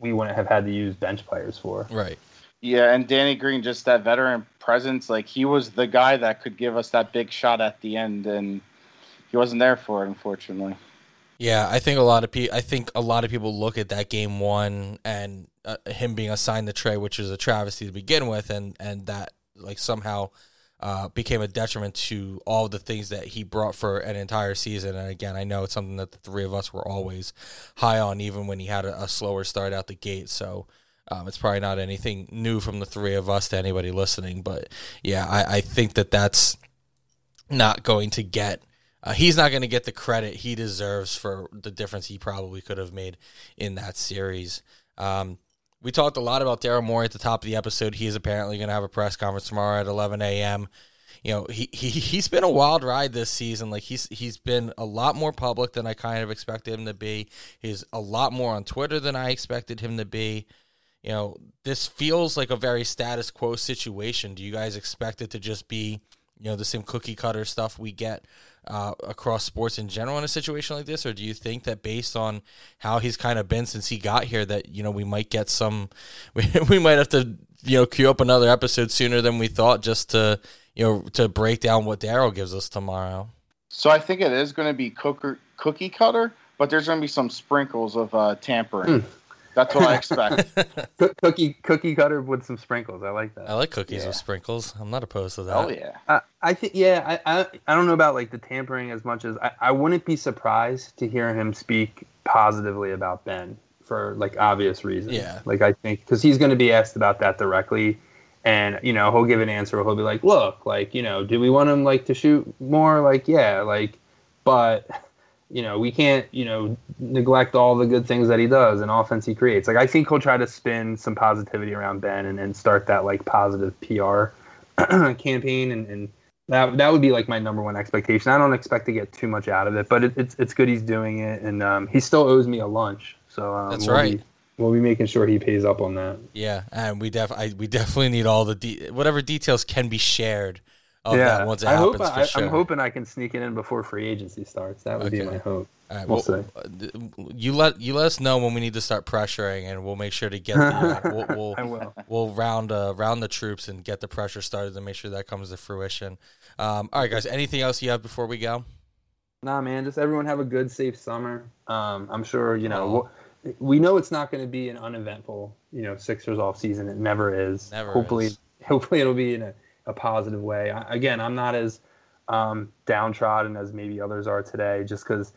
we wouldn't have had to use bench players for. right. Yeah, and Danny Green, just that veteran presence, like he was the guy that could give us that big shot at the end, and he wasn't there for it, unfortunately. Yeah, I think a lot of people. I think a lot of people look at that game one and uh, him being assigned the Trae, which is a travesty to begin with, and and that like somehow uh, became a detriment to all the things that he brought for an entire season. And again, I know it's something that the three of us were always high on, even when he had a, a slower start out the gate. So. Um, it's probably not anything new from the three of us to anybody listening, but yeah, I, I think that that's not going to get uh, he's not going to get the credit he deserves for the difference he probably could have made in that series. Um, we talked a lot about Daryl Morey at the top of the episode. He is apparently going to have a press conference tomorrow at 11 a.m. You know, he, he he's been a wild ride this season. Like he's he's been a lot more public than I kind of expected him to be. He's a lot more on Twitter than I expected him to be. You know, this feels like a very status quo situation. Do you guys expect it to just be, you know, the same cookie cutter stuff we get uh, across sports in general in a situation like this, or do you think that based on how he's kind of been since he got here, that you know we might get some, [laughs] we, we might have to you know queue up another episode sooner than we thought just to you know to break down what Daryl gives us tomorrow. So I think it is going to be cooker, cookie cutter, but there's going to be some sprinkles of uh, tampering. That's what I expect. [laughs] Cook- Cookie cookie cutter with some sprinkles. I like that. I like cookies Yeah. with sprinkles. I'm not opposed to that. oh yeah. I, I think yeah, I, I I don't know about like the tampering as much as I, I wouldn't be surprised to hear him speak positively about Ben for like obvious reasons. Yeah. Like I think because he's going to be asked about that directly, and you know he'll give an answer. He'll be like, "Look, like you know, do we want him like to shoot more? Like yeah, like, but." You know, we can't, you know, neglect all the good things that he does and offense he creates. Like, I think he'll try to spin some positivity around Ben and, and start that, like, positive PR [clears throat] campaign and, and that that would be like my number one expectation. I don't expect to get too much out of it, but it, it's it's good he's doing it, and um, he still owes me a lunch. So um, That's we'll right. Be, we'll be making sure he pays up on that. Yeah, and we def I, we definitely need all the de- whatever details can be shared of that once it I happens hope I, sure. I'm hoping I can sneak it in before free agency starts. That would be my hope. All right, We'll well, uh, you let you let us know when we need to start pressuring, and we'll make sure to get the uh, [laughs] we'll, I we'll will. we'll round uh, round the troops and get the pressure started to make sure that comes to fruition. Um, all right, guys. Anything else you have before we go? Nah, man, just everyone have a good, safe summer. Um, I'm sure you know. Oh. we'll- We know it's not going to be an uneventful, you know, Sixers off season. It never is. Never hopefully, is. hopefully it'll be in a, a positive way. I, again, I'm not as um, downtrodden as maybe others are today, just because,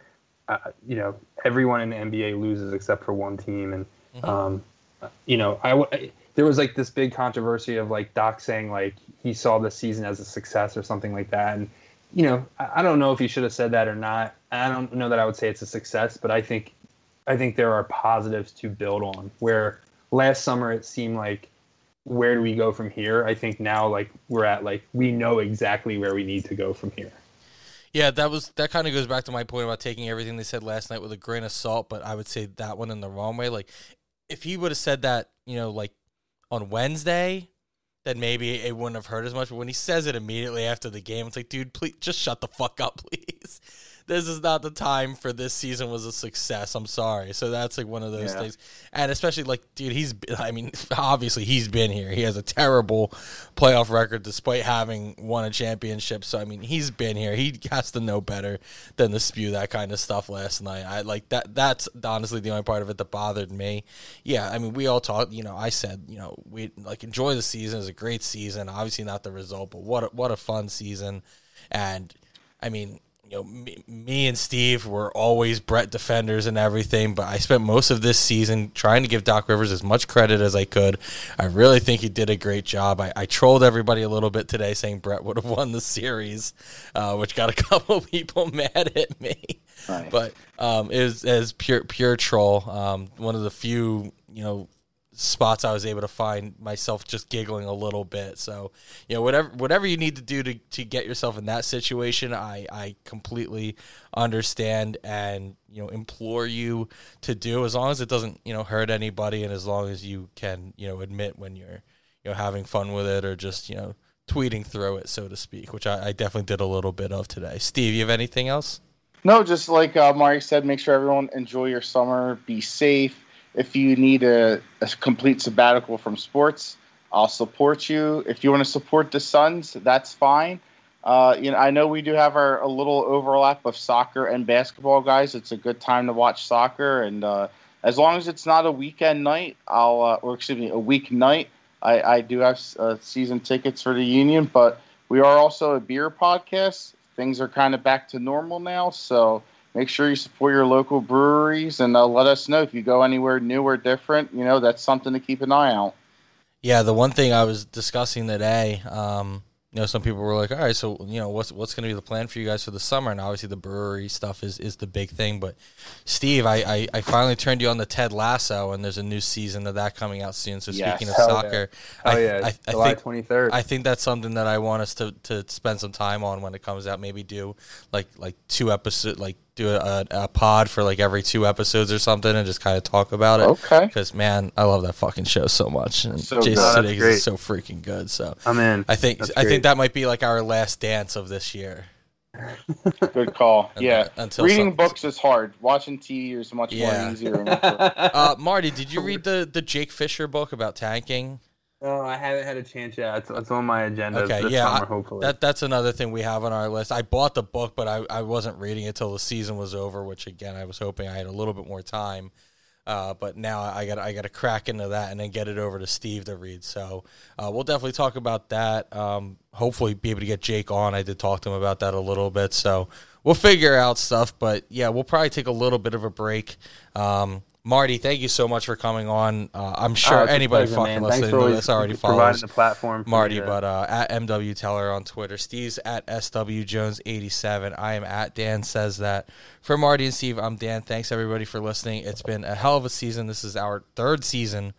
uh, you know, everyone in the NBA loses except for one team, and Mhm. um, you know, I, I- there was like this big controversy of like Doc saying like he saw the season as a success or something like that, and you know, I, I don't know if he should have said that or not. I don't know that I would say it's a success, but I think I think there are positives to build on. Where last summer it seemed like where do we go from here? I think now like we're at like we know exactly where we need to go from here. Yeah, that was that kind of goes back to my point about taking everything they said last night with a grain of salt, but I would say that one in the wrong way. Like if he would have said that, you know, like on Wednesday, then maybe it wouldn't have hurt as much. But when he says it immediately after the game, it's like, dude, please just shut the fuck up, [laughs] please. This is not the time for this season was a success. I'm sorry. So that's like one of those Yeah. things. And especially like, dude, he's, I mean, obviously he's been here. He has a terrible playoff record despite having won a championship. So, I mean, he's been here. He has to know better than to spew that kind of stuff last night. I like that. That's honestly the only part of it that bothered me. Yeah. I mean, we all talked, you know, I said, you know, we like enjoy the season. It's a great season. Obviously not the result, but what a, what a fun season. And I mean, you know, me, me and Steve were always Brett defenders and everything, but I spent most of this season trying to give Doc Rivers as much credit as I could. I really think he did a great job. I, I trolled everybody a little bit today, saying Brett would have won the series, uh, which got a [laughs] couple people mad at me. Right. But um, it was as pure pure troll. Um, one of the few, you know, spots I was able to find myself just giggling a little bit. So, you know, whatever whatever you need to do to, to get yourself in that situation, I, I completely understand and, you know, implore you to do as long as it doesn't, you know, hurt anybody and as long as you can, you know, admit when you're, you know, having fun with it or just, you know, tweeting through it, so to speak, which I, I definitely did a little bit of today. Steve, you have anything else? No, just like uh, Marty said, make sure everyone enjoy your summer. Be safe. If you need a, a complete sabbatical from sports, I'll support you. If you want to support the Suns, that's fine. Uh, you know, I know we do have our a little overlap of soccer and basketball guys. It's a good time to watch soccer, and uh, as long as it's not a weekend night, I'll uh, or excuse me, a week night. I, I do have uh, season tickets for the Union, but we are also a beer podcast. Things are kind of back to normal now, so make sure you support your local breweries and uh, let us know if you go anywhere new or different. You know, that's something to keep an eye out. Yeah, the one thing I was discussing today, um, you know, some people were like, "All right, so you know, what's what's going to be the plan for you guys for the summer?" And obviously, the brewery stuff is is the big thing. But Steve, I I, I finally turned you on the Ted Lasso, and there's a new season of that coming out soon. So Yes. speaking of Hell yeah. soccer, Oh I, yeah, I, I July think twenty third. I think that's something that I want us to, to spend some time on when it comes out. Maybe do like like two episode, like do a, a pod for like every two episodes or something, and just kind of talk about it. Okay. Because man, I love that fucking show so much, and So Jason good. That's Sudeikis great. is so freaking good. So I'm in. I think That's I think that might be like our last dance of this year. [laughs] Good call. And, yeah. uh, until Reading some- books is hard. Watching TV is much Yeah. more easier. [laughs] [laughs] Uh, Marty, did you read the the Jake Fischer book about tanking? Oh, I haven't had a chance yet. It's, it's on my agenda Okay, this yeah, summer, hopefully. That that's another thing we have on our list. I bought the book, but I, I wasn't reading it till the season was over. Which again, I was hoping I had a little bit more time. Uh, but now I got I got to crack into that and then get it over to Steve to read. So uh, we'll definitely talk about that. Um, hopefully, be able to get Jake on. I did talk to him about that a little bit. So we'll figure out stuff. But yeah, we'll probably take a little bit of a break. Um, Marty, thank you so much for coming on. Uh, I'm sure Oh, anybody pleasure, fucking man. Listening to this already providing follows the platform for Marty, but uh, at MW Teller on Twitter, Steve's at SW Jones eighty seven. I am at Dan says that. For Marty and Steve, I'm Dan. Thanks everybody for listening. It's been a hell of a season. This is our third season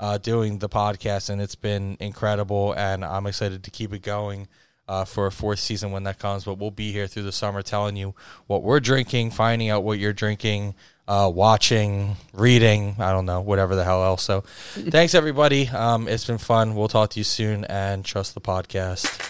uh, doing the podcast, and it's been incredible. And I'm excited to keep it going. Uh, for a fourth season when that comes, but we'll be here through the summer telling you what we're drinking, finding out what you're drinking, uh, watching, reading, I don't know, whatever the hell else. So [laughs] thanks, everybody. Um, it's been fun. We'll talk to you soon and trust the podcast.